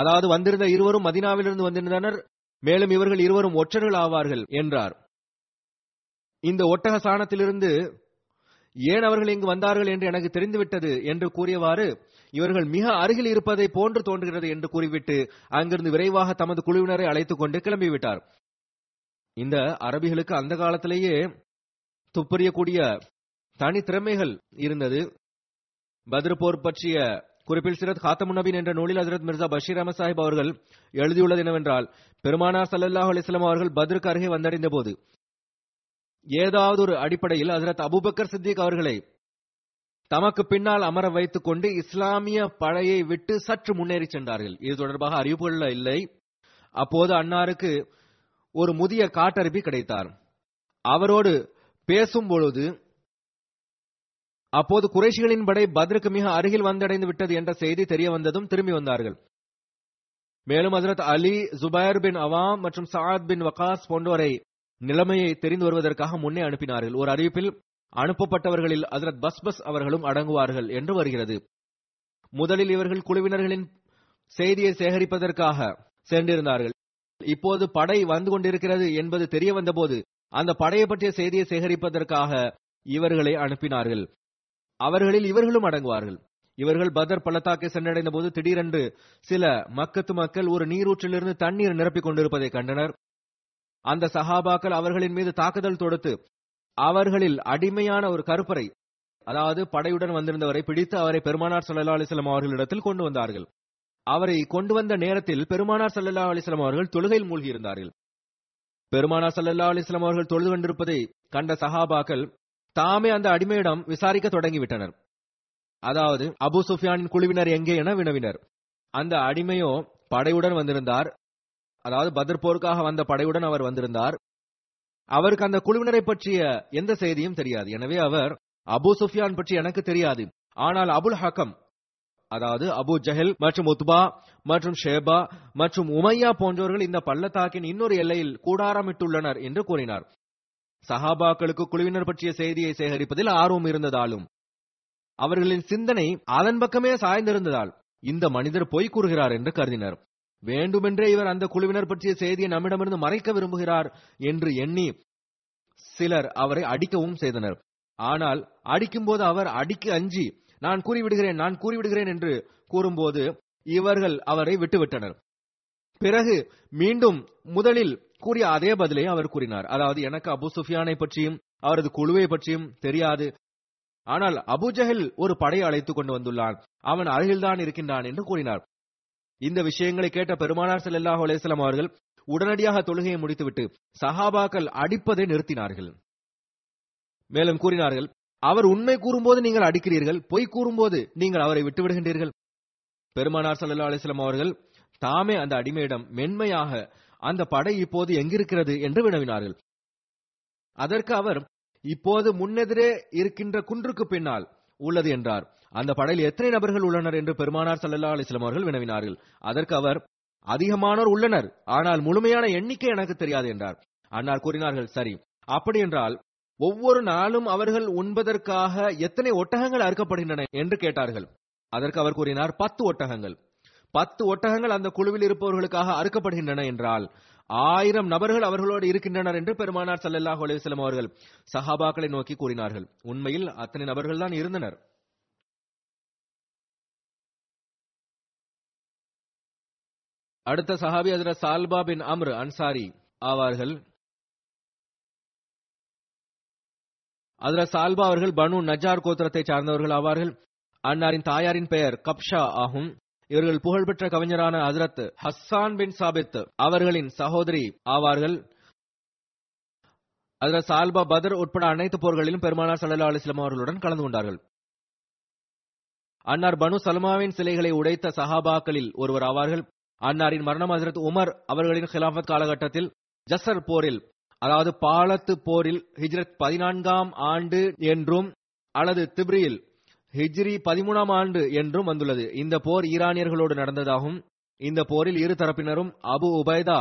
அதாவது வந்திருந்த இருவரும் மதினாவிலிருந்து வந்திருந்தனர் மேலும் இவர்கள் இருவரும் ஒற்றர்கள் ஆவார்கள் என்றார் இந்த ஒட்டக சாணத்திலிருந்து ஏன் அவர்கள் இங்கு வந்தார்கள் என்று எனக்கு தெரிந்துவிட்டது என்று கூறியவாறு இவர்கள் மிக அருகில் இருப்பதை போன்று தோன்றுகிறது என்று கூறிவிட்டு அங்கிருந்து விரைவாக தமது குழுவினரை அழைத்துக் கொண்டு கிளம்பிவிட்டார் இந்த அரபிகளுக்கு அந்த காலத்திலேயே துப்பறியக்கூடிய தனித்திறமைகள் இருந்தது பத்ரபோர் பற்றிய குறிப்பில் சிரத் ஹாத்தமு நபின் என்ற நூலில் ஹசரத் மிர்சா பஷீர் அமத் சாஹிப் அவர்கள் எழுதியுள்ளது என்னவென்றால் பெருமானார் சல்லாஹ் அலிஸ்லாம் அவர்கள் பத்ருக்கு அருகே வந்தடைந்த போது ஏதாவது ஒரு அடிப்படையில் ஹசரத் அபுபக்கர் சித்திக் அவர்களை தமக்கு பின்னால் அமர வைத்துக் கொண்டு இஸ்லாமிய பழையை விட்டு சற்று முன்னேறி சென்றார்கள் இது தொடர்பாக அறிவிப்புகள் இல்லை அப்போது அன்னாருக்கு ஒரு முதிய காட்டருவி கிடைத்தார் அவரோடு பேசும் பொழுது அப்போது குறைஷிகளின் படை பத்ருக்கு மிக அருகில் வந்தடைந்து விட்டது என்ற செய்தி தெரிய வந்ததும் திரும்பி வந்தார்கள் மேலும் ஹசரத் அலி ஜுபைர் பின் அவாம் மற்றும் சாத் பின் வகாஸ் போன்றோரை நிலைமையை தெரிந்து வருவதற்காக முன்னே அனுப்பினார்கள் ஒரு அறிவிப்பில் அனுப்பப்பட்டவர்களில் ஹசரத் பஸ் பஸ் அவர்களும் அடங்குவார்கள் என்று வருகிறது முதலில் இவர்கள் குழுவினர்களின் செய்தியை சேகரிப்பதற்காக சென்றிருந்தார்கள் இப்போது படை வந்து கொண்டிருக்கிறது என்பது தெரிய வந்தபோது அந்த படையை பற்றிய செய்தியை சேகரிப்பதற்காக இவர்களை அனுப்பினார்கள் அவர்களில் இவர்களும் அடங்குவார்கள் இவர்கள் பதர் பள்ளத்தாக்கை சென்றடைந்த போது திடீரென்று சில மக்கத்து மக்கள் ஒரு நீரூற்றிலிருந்து தண்ணீர் நிரப்பிக் கொண்டிருப்பதை கண்டனர் அந்த சஹாபாக்கள் அவர்களின் மீது தாக்குதல் தொடுத்து அவர்களில் அடிமையான ஒரு கருப்பரை அதாவது படையுடன் வந்திருந்தவரை பிடித்து அவரை பெருமானார் சல்லா அலிஸ்லாம் அவர்களிடத்தில் கொண்டு வந்தார்கள் அவரை கொண்டு வந்த நேரத்தில் பெருமானார் சல்லா அலிஸ்லாம் அவர்கள் தொழுகையில் மூழ்கியிருந்தார்கள் பெருமானா சல்லல்லா அலிஸ்லாம் அவர்கள் தொழுது கொண்டிருப்பதை கண்ட சஹாபாக்கள் தாமே அந்த அடிமையிடம் விசாரிக்க தொடங்கிவிட்டனர் அதாவது அபு சுஃபியானின் குழுவினர் எங்கே என வினவினர் அந்த அடிமையோ படையுடன் வந்திருந்தார் அதாவது பதர்போருக்காக வந்த படையுடன் அவர் வந்திருந்தார் அவருக்கு அந்த குழுவினரை பற்றிய எந்த செய்தியும் தெரியாது எனவே அவர் அபு சுஃபியான் பற்றி எனக்கு தெரியாது ஆனால் அபுல் ஹக்கம் அதாவது அபு ஜஹல் மற்றும் உத்பா மற்றும் ஷேபா மற்றும் உமையா போன்றவர்கள் இந்த பள்ளத்தாக்கின் இன்னொரு எல்லையில் கூடாரமிட்டுள்ளனர் என்று கூறினார் சஹாபாக்களுக்கு குழுவினர் பற்றிய செய்தியை சேகரிப்பதில் ஆர்வம் இருந்ததாலும் அவர்களின் சிந்தனை அதன் பக்கமே சாய்ந்திருந்ததால் இந்த மனிதர் பொய் கூறுகிறார் என்று கருதினர் வேண்டுமென்றே இவர் அந்த குழுவினர் பற்றிய செய்தியை நம்மிடமிருந்து மறைக்க விரும்புகிறார் என்று எண்ணி சிலர் அவரை அடிக்கவும் செய்தனர் ஆனால் அடிக்கும்போது அவர் அடிக்க அஞ்சி நான் கூறிவிடுகிறேன் நான் கூறிவிடுகிறேன் என்று கூறும்போது இவர்கள் அவரை விட்டுவிட்டனர் பிறகு மீண்டும் முதலில் கூறிய அதே பதிலையும் அவர் கூறினார் அதாவது எனக்கு அபு சுஃபியானை பற்றியும் அவரது குழுவை பற்றியும் தெரியாது ஆனால் அபுஜஹில் ஒரு படையை அழைத்துக் கொண்டு வந்துள்ளான் அவன் அருகில்தான் இருக்கின்றான் என்று கூறினார் இந்த விஷயங்களை கேட்ட பெருமானார் செல்லாஹ் அலேஸ்லாம் அவர்கள் உடனடியாக தொழுகையை முடித்துவிட்டு சஹாபாக்கள் அடிப்பதை நிறுத்தினார்கள் மேலும் கூறினார்கள் அவர் உண்மை கூறும்போது நீங்கள் அடிக்கிறீர்கள் பொய் கூறும்போது நீங்கள் அவரை விட்டுவிடுகின்றீர்கள் பெருமானார் சல்லா அலிஸ்லாம் அவர்கள் தாமே அந்த அடிமையிடம் மென்மையாக அந்த படை இப்போது எங்கிருக்கிறது என்று வினவினார்கள் அதற்கு அவர் இப்போது முன்னெதிரே இருக்கின்ற குன்றுக்கு பின்னால் உள்ளது என்றார் அந்த படையில் எத்தனை நபர்கள் உள்ளனர் என்று பெருமானார் சல்லா அலிஸ்லாம் அவர்கள் வினவினார்கள் அதற்கு அவர் அதிகமானோர் உள்ளனர் ஆனால் முழுமையான எண்ணிக்கை எனக்கு தெரியாது என்றார் அன்னார் கூறினார்கள் சரி அப்படி என்றால் ஒவ்வொரு நாளும் அவர்கள் உண்பதற்காக எத்தனை ஒட்டகங்கள் அறுக்கப்படுகின்றன என்று கேட்டார்கள் அதற்கு அவர் கூறினார் பத்து ஒட்டகங்கள் பத்து ஒட்டகங்கள் அந்த குழுவில் இருப்பவர்களுக்காக அறுக்கப்படுகின்றன என்றால் ஆயிரம் நபர்கள் அவர்களோடு இருக்கின்றனர் என்று பெருமானார் சல்லல்லாஹ் அலுவலம் அவர்கள் சஹாபாக்களை நோக்கி கூறினார்கள் உண்மையில் அத்தனை நபர்கள் தான் இருந்தனர் அடுத்த சஹாபி அதிர சால்பா பின் அம்ரு அன்சாரி ஆவார்கள் அதுல சால்பா அவர்கள் பனு நஜார் கோத்திரத்தை சார்ந்தவர்கள் ஆவார்கள் அன்னாரின் தாயாரின் பெயர் கப்ஷா ஆகும் இவர்கள் புகழ்பெற்ற கவிஞரான ஹசரத் ஹஸான் பின் சாபித் அவர்களின் சகோதரி ஆவார்கள் அதுல சால்பா பதர் உட்பட அனைத்து போர்களிலும் பெருமானா சல்லா அலிஸ்லாம் அவர்களுடன் கலந்து கொண்டார்கள் அன்னார் பனு சல்மாவின் சிலைகளை உடைத்த சஹாபாக்களில் ஒருவர் ஆவார்கள் அன்னாரின் மரணம் ஹசரத் உமர் அவர்களின் ஹிலாபத் காலகட்டத்தில் ஜசர் போரில் அதாவது பாலத்து போரில் ஹிஜ்ரத் பதினான்காம் ஆண்டு என்றும் அல்லது திப்ரியில் ஹிஜ்ரி பதிமூணாம் ஆண்டு என்றும் வந்துள்ளது இந்த போர் ஈரானியர்களோடு நடந்ததாகும் இந்த போரில் இரு தரப்பினரும் அபு உபைதா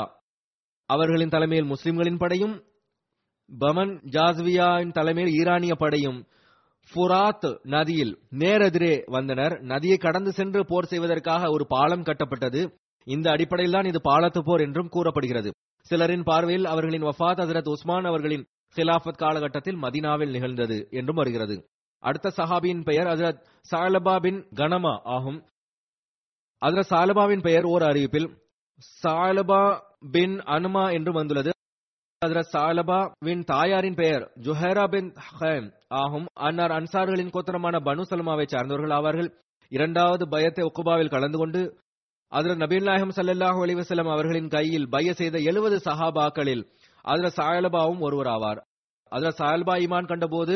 அவர்களின் தலைமையில் முஸ்லிம்களின் படையும் பமன் ஜாஸ்வியாவின் தலைமையில் ஈரானிய படையும் ஃபுராத் நதியில் நேரெதிரே வந்தனர் நதியை கடந்து சென்று போர் செய்வதற்காக ஒரு பாலம் கட்டப்பட்டது இந்த அடிப்படையில் தான் இது பாலத்து போர் என்றும் கூறப்படுகிறது சிலரின் பார்வையில் அவர்களின் வஃத் ஹசரத் உஸ்மான் அவர்களின் ஹிலாபத் காலகட்டத்தில் மதினாவில் நிகழ்ந்தது என்றும் வருகிறது அடுத்த சஹாபியின் பெயர் ஹசரத் சாலபா பின் கனமா ஆகும் ஹசரத் சாலபாவின் பெயர் ஓர் அறிவிப்பில் சாலபா பின் அனுமா என்றும் வந்துள்ளது ஹசரத் சாலபாவின் தாயாரின் பெயர் ஜுஹேரா பின் ஆகும் அன்னார் அன்சார்களின் கோத்தரமான பனு சல்மாவை சார்ந்தவர்கள் ஆவார்கள் இரண்டாவது பயத்தை ஒக்குபாவில் கலந்து கொண்டு அதில் நபின் நாயகம் சல்லாஹு அலிவசலம் அவர்களின் கையில் பைய செய்த எழுபது சஹாபாக்களில் அதில் சாயல்பாவும் ஒருவராவார் அதில் சாயல்பா இமான் கண்டபோது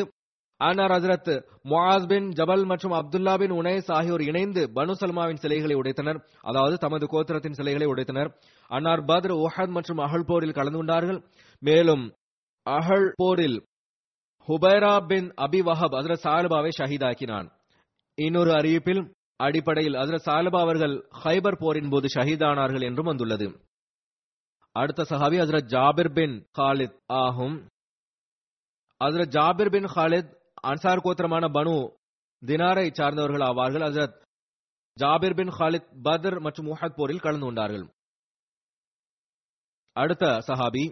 ஆனார் ஹசரத் முஹாஸ் பின் ஜபல் மற்றும் அப்துல்லா பின் உனேஸ் ஆகியோர் இணைந்து பனு சல்மாவின் சிலைகளை உடைத்தனர் அதாவது தமது கோத்திரத்தின் சிலைகளை உடைத்தனர் அன்னார் பத்ர் உஹத் மற்றும் அகழ் போரில் கலந்து கொண்டார்கள் மேலும் அகழ் போரில் ஹுபைரா பின் அபி வஹப் ஹசரத் சாயல்பாவை ஷஹீதாக்கினான் இன்னொரு அறிவிப்பில் அடிப்படையில் ஹசரத் சாலபா அவர்கள் ஹைபர் போரின் போது ஷஹீதானார்கள் என்றும் வந்துள்ளது அடுத்த சஹாபி ஹசரத் ஜாபிர் பின் ஹாலித் ஆகும் ஹசரத் ஜாபிர் பின் ஹாலித் அன்சார் கோத்திரமான பனு தினாரை சார்ந்தவர்கள் ஆவார்கள் ஹசரத் ஜாபிர் பின் ஹாலித் பத்ர் மற்றும் முஹத் போரில் கலந்து கொண்டார்கள் அடுத்த சஹாபி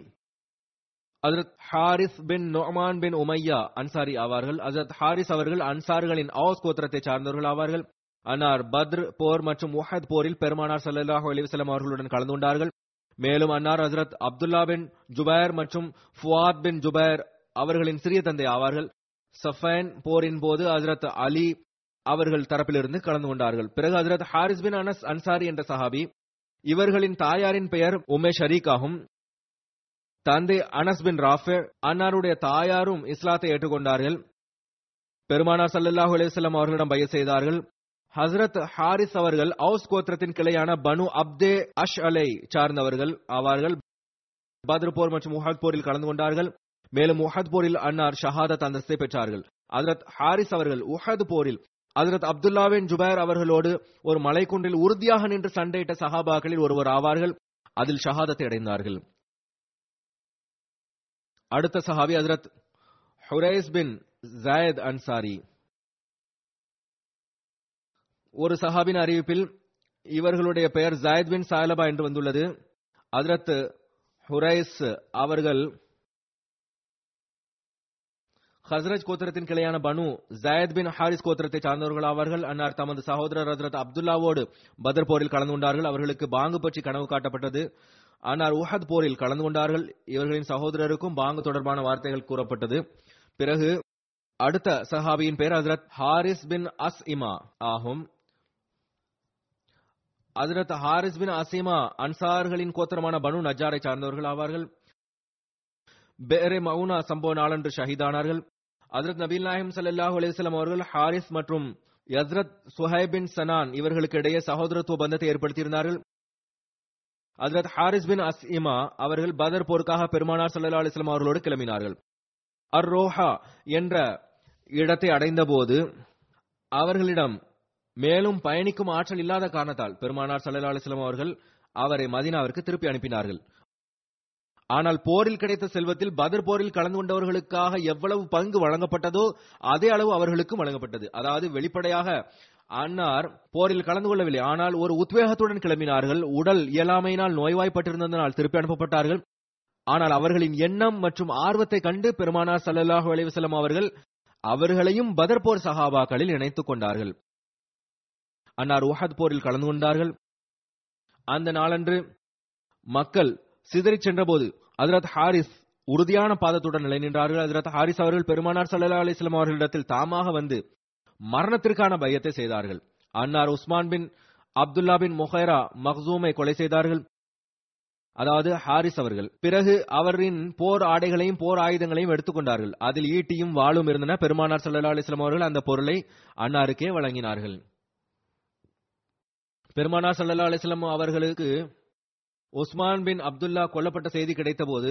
ஹசரத் ஹாரிஸ் பின் நொமான் பின் உமையா அன்சாரி ஆவார்கள் ஹசரத் ஹாரிஸ் அவர்கள் அன்சார்களின் ஆஸ் கோத்திரத்தை சார்ந்தவர்கள் ஆவார்கள் அன்னார் பத்ர் போர் மற்றும் முஹத் போரில் பெருமானார் சல்லாஹ் அலிவசலம் அவர்களுடன் கலந்து கொண்டார்கள் மேலும் அன்னார் ஹசரத் அப்துல்லா பின் ஜுபேர் மற்றும் ஃபுவாத் பின் ஜுபேர் அவர்களின் சிறிய தந்தை ஆவார்கள் சஃபேன் போரின் போது ஹசரத் அலி அவர்கள் தரப்பிலிருந்து கலந்து கொண்டார்கள் பிறகு ஹசரத் ஹாரிஸ் பின் அனஸ் அன்சாரி என்ற சஹாபி இவர்களின் தாயாரின் பெயர் உமே ஷரீக் ஆகும் தந்தை அனஸ் பின் ராஃபே அன்னாருடைய தாயாரும் இஸ்லாத்தை ஏற்றுக்கொண்டார்கள் பெருமானார் சல்லாஹ் அலிவசல்லாம் அவர்களிடம் பயிர் செய்தார்கள் ஹசரத் ஹாரிஸ் அவர்கள் அவுஸ் கோத்திரத்தின் கிளையான பனு அப்தே அஷ் அலை சார்ந்தவர்கள் ஆவார்கள் பத்ர் போர் மற்றும் முஹத் போரில் கலந்து கொண்டார்கள் மேலும் உஹத் போரில் அன்னார் ஷஹாதத் அந்தஸ்தை பெற்றார்கள் ஹசரத் ஹாரிஸ் அவர்கள் உஹத் போரில் ஹசரத் அப்துல்லாவின் ஜுபேர் அவர்களோடு ஒரு மலைக்குன்றில் உறுதியாக நின்று சண்டையிட்ட சஹாபாக்களில் ஒருவர் ஆவார்கள் அதில் ஷஹாதத்தை அடைந்தார்கள் அடுத்த சஹாபி ஹசரத் ஹுரேஸ் பின் ஜாயத் அன்சாரி ஒரு சஹாபின் அறிவிப்பில் இவர்களுடைய பெயர் ஜாயத் பின் சாலபா என்று வந்துள்ளது அதரத் ஹுரைஸ் அவர்கள் ஹசரஜ் கோத்திரத்தின் கிளையான பனு ஜாயத் பின் ஹாரிஸ் கோத்திரத்தை சார்ந்தவர்கள் அவர்கள் அன்னார் தமது சகோதரர் ஹசரத் அப்துல்லாவோடு பதர் போரில் கலந்து கொண்டார்கள் அவர்களுக்கு பாங்கு பற்றி கனவு காட்டப்பட்டது ஆனால் உஹத் போரில் கலந்து கொண்டார்கள் இவர்களின் சகோதரருக்கும் பாங்கு தொடர்பான வார்த்தைகள் கூறப்பட்டது பிறகு அடுத்த சஹாபியின் பெயர் ஹசரத் ஹாரிஸ் பின் அஸ் இமா ஆகும் அதிரத் ஹாரிஸ் பின் அசீமா அன்சார்களின் கோத்தரமான பனு நஜாரை சார்ந்தவர்கள் ஆவார்கள் பேரே மவுனா சம்பவ நாளன்று ஷஹீதானார்கள் அதிரத் நபீல் நாயம் சல்லாஹ் அலிஸ்லாம் அவர்கள் ஹாரிஸ் மற்றும் யஸ்ரத் சுஹைபின் சனான் இவர்களுக்கு இடையே சகோதரத்துவ பந்தத்தை ஏற்படுத்தியிருந்தார்கள் அதிரத் ஹாரிஸ் பின் அசீமா அவர்கள் பதர் போருக்காக பெருமானார் சல்லா அலிஸ்லாம் அவர்களோடு கிளம்பினார்கள் அர் ரோஹா என்ற இடத்தை அடைந்த போது அவர்களிடம் மேலும் பயணிக்கும் ஆற்றல் இல்லாத காரணத்தால் பெருமானார் சல்லா அலிஸ்லாம் அவர்கள் அவரை மதினாவிற்கு திருப்பி அனுப்பினார்கள் ஆனால் போரில் கிடைத்த செல்வத்தில் பதர் போரில் கலந்து கொண்டவர்களுக்காக எவ்வளவு பங்கு வழங்கப்பட்டதோ அதே அளவு அவர்களுக்கும் வழங்கப்பட்டது அதாவது வெளிப்படையாக அன்னார் போரில் கலந்து கொள்ளவில்லை ஆனால் ஒரு உத்வேகத்துடன் கிளம்பினார்கள் உடல் இயலாமையினால் நோய்வாய்ப்பட்டிருந்ததனால் திருப்பி அனுப்பப்பட்டார்கள் ஆனால் அவர்களின் எண்ணம் மற்றும் ஆர்வத்தை கண்டு பெருமானார் விளைவு அலைவசலம் அவர்கள் அவர்களையும் பதர்போர் சகாபாக்களில் இணைத்துக் கொண்டார்கள் அன்னார் உஹத் போரில் கலந்து கொண்டார்கள் அந்த நாளன்று மக்கள் சிதறிச் சென்றபோது அதிரத் ஹாரிஸ் உறுதியான பாதத்துடன் நிலை நின்றார்கள் அதிரத் ஹாரிஸ் அவர்கள் பெருமானார் சல்லா அலிஸ்லாம் அவர்களிடத்தில் தாமாக வந்து மரணத்திற்கான பயத்தை செய்தார்கள் அன்னார் உஸ்மான் பின் அப்துல்லா பின் மொஹைரா மஹூமை கொலை செய்தார்கள் அதாவது ஹாரிஸ் அவர்கள் பிறகு அவரின் போர் ஆடைகளையும் போர் ஆயுதங்களையும் எடுத்துக்கொண்டார்கள் அதில் ஈட்டியும் வாளும் இருந்தன பெருமானார் சல்லா அலிஸ்லாம் அவர்கள் அந்த பொருளை அன்னாருக்கே வழங்கினார்கள் பெருமானா சல்லா அலிஸ்லாம் அவர்களுக்கு உஸ்மான் பின் அப்துல்லா கொல்லப்பட்ட செய்தி கிடைத்தபோது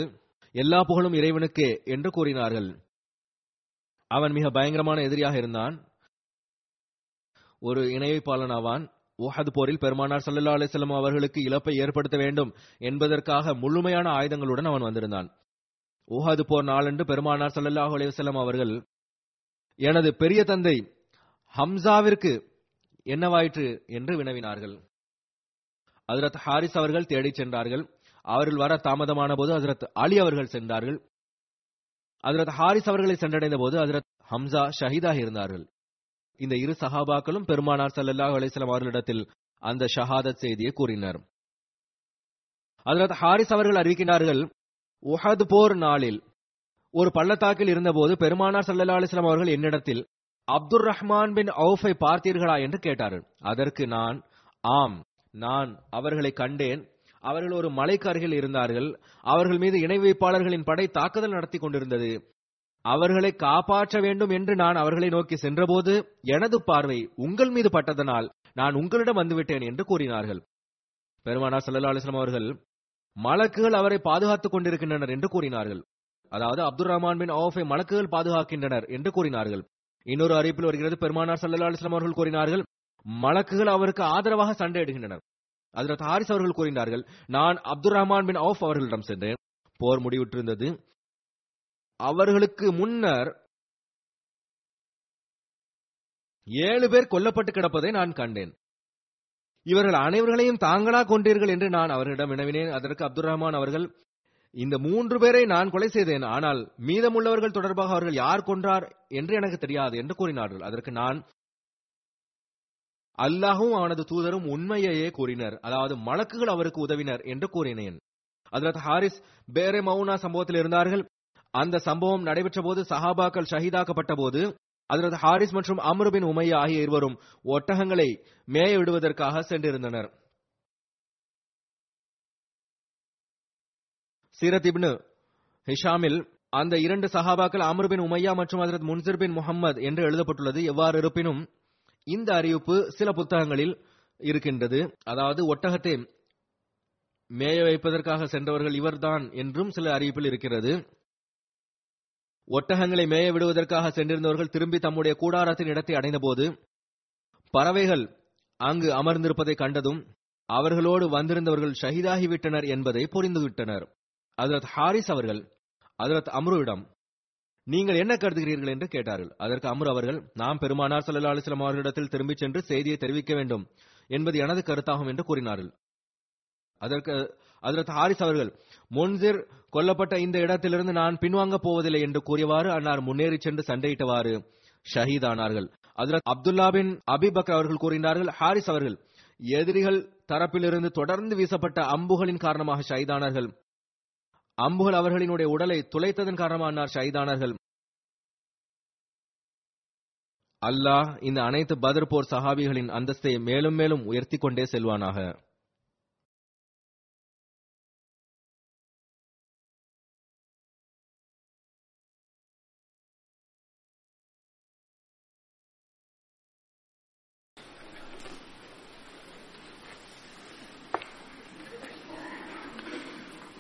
எல்லா புகழும் இறைவனுக்கே என்று கூறினார்கள் அவன் மிக பயங்கரமான எதிரியாக இருந்தான் ஒரு இணைப்பாளனாவான் ஊஹது போரில் பெருமானார் சல்லா அலிஸ்லாம் அவர்களுக்கு இழப்பை ஏற்படுத்த வேண்டும் என்பதற்காக முழுமையான ஆயுதங்களுடன் அவன் வந்திருந்தான் ஊஹது போர் நாளன்று பெருமானார் சல்லல்லாஹ் அலிவசல்லாம் அவர்கள் எனது பெரிய தந்தை ஹம்சாவிற்கு என்னவாயிற்று என்று வினவினார்கள் ஹஜரத் ஹாரிஸ் அவர்கள் தேடிச் சென்றார்கள் அவர்கள் வர தாமதமான போது ஹசரத் அலி அவர்கள் சென்றார்கள் ஹசரத் ஹாரிஸ் அவர்களை சென்றடைந்த போது ஹசரத் ஹம்சா ஷஹீதாக இருந்தார்கள் இந்த இரு சஹாபாக்களும் பெருமானார் சல்லல்லாஹ் அலிஸ்லாம் அவர்களிடத்தில் அந்த ஷஹாதத் செய்தியை கூறினர் ஹசரத் ஹாரிஸ் அவர்கள் அறிவிக்கிறார்கள் உஹத் போர் நாளில் ஒரு பள்ளத்தாக்கில் இருந்தபோது பெருமானார் சல்லா அலிஸ்லாம் அவர்கள் என்னிடத்தில் அப்துர் ரஹ்மான் பின் அவுஃபை பார்த்தீர்களா என்று கேட்டார் அதற்கு நான் ஆம் நான் அவர்களை கண்டேன் அவர்கள் ஒரு மலைக்கு அருகில் இருந்தார்கள் அவர்கள் மீது இணை வைப்பாளர்களின் படை தாக்குதல் நடத்தி கொண்டிருந்தது அவர்களை காப்பாற்ற வேண்டும் என்று நான் அவர்களை நோக்கி சென்றபோது எனது பார்வை உங்கள் மீது பட்டதனால் நான் உங்களிடம் வந்துவிட்டேன் என்று கூறினார்கள் பெருமானா சல்லா அலிஸ்லாம் அவர்கள் மலக்குகள் அவரை பாதுகாத்துக் கொண்டிருக்கின்றனர் என்று கூறினார்கள் அதாவது அப்துல் ரஹ்மான் பின் அவுஃபை மலக்குகள் பாதுகாக்கின்றனர் என்று கூறினார்கள் இன்னொரு அறிவிப்பில் வருகிறது பெருமானார் சல்லா அலுவலாம் அவர்கள் கூறினார்கள் மலக்குகள் அவருக்கு ஆதரவாக சண்டையிடுகின்றனர் அதில் ஹாரிஸ் அவர்கள் கூறினார்கள் நான் அப்துல் ரஹ்மான் பின் அவுஃப் அவர்களிடம் சென்றேன் போர் முடிவுற்றிருந்தது அவர்களுக்கு முன்னர் ஏழு பேர் கொல்லப்பட்டு கிடப்பதை நான் கண்டேன் இவர்கள் அனைவர்களையும் தாங்களா கொண்டீர்கள் என்று நான் அவர்களிடம் வினவினேன் அதற்கு அப்துல் ரஹ்மான் அவர்கள் இந்த மூன்று பேரை நான் கொலை செய்தேன் ஆனால் மீதமுள்ளவர்கள் தொடர்பாக அவர்கள் யார் கொன்றார் என்று எனக்கு தெரியாது என்று கூறினார்கள் அதற்கு நான் அல்லாஹும் அவனது தூதரும் உண்மையையே கூறினர் அதாவது மலக்குகள் அவருக்கு உதவினர் என்று கூறினேன் அதரத் ஹாரிஸ் பேரே மவுனா சம்பவத்தில் இருந்தார்கள் அந்த சம்பவம் நடைபெற்ற போது சஹாபாக்கள் ஷஹீதாக்கப்பட்ட போது அதரது ஹாரிஸ் மற்றும் அம்ருபின் உமையா ஆகிய இருவரும் ஒட்டகங்களை மேய விடுவதற்காக சென்றிருந்தனர் சீரத் இப்னு ஹிஷாமில் அந்த இரண்டு சஹாபாக்கள் அமர் பின் உமையா மற்றும் அதரத் முன்சிர் பின் முகமது என்று எழுதப்பட்டுள்ளது எவ்வாறு இருப்பினும் இந்த அறிவிப்பு சில புத்தகங்களில் இருக்கின்றது அதாவது ஒட்டகத்தை மேய வைப்பதற்காக சென்றவர்கள் இவர்தான் என்றும் சில அறிவிப்பில் இருக்கிறது ஒட்டகங்களை மேய விடுவதற்காக சென்றிருந்தவர்கள் திரும்பி தம்முடைய கூடாரத்தின் இடத்தை அடைந்தபோது பறவைகள் அங்கு அமர்ந்திருப்பதை கண்டதும் அவர்களோடு வந்திருந்தவர்கள் ஷஹிதாகிவிட்டனர் என்பதை புரிந்துவிட்டனர் அதரத் ஹாரிஸ் அவர்கள் அதரத் அம்ருவிடம் நீங்கள் என்ன கருதுகிறீர்கள் என்று கேட்டார்கள் அதற்கு அம்ரு அவர்கள் நாம் பெருமானார் சல்லா அலிஸ்லாம் அவர்களிடத்தில் திரும்பிச் சென்று செய்தியை தெரிவிக்க வேண்டும் என்பது எனது கருத்தாகும் என்று கூறினார்கள் அதற்கு அதற்கு ஹாரிஸ் அவர்கள் முன்சிர் கொல்லப்பட்ட இந்த இடத்திலிருந்து நான் பின்வாங்க போவதில்லை என்று கூறியவாறு அன்னார் முன்னேறி சென்று சண்டையிட்டவாறு ஷஹீதானார்கள் அதரத் அப்துல்லா பின் அபிபக் அவர்கள் கூறினார்கள் ஹாரிஸ் அவர்கள் எதிரிகள் தரப்பிலிருந்து தொடர்ந்து வீசப்பட்ட அம்புகளின் காரணமாக ஷஹீதானார்கள் அம்புகள் அவர்களினுடைய உடலை துளைத்ததன் காரணமானார் அன்னார் அல்லாஹ் இந்த அனைத்து பதர்போர் சஹாபிகளின் அந்தஸ்தை மேலும் மேலும் உயர்த்தி கொண்டே செல்வானாக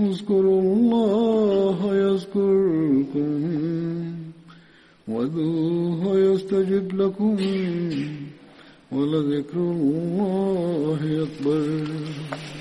اذكروا الله يذكركم وذوه يستجب لكم ولذكر الله أكبر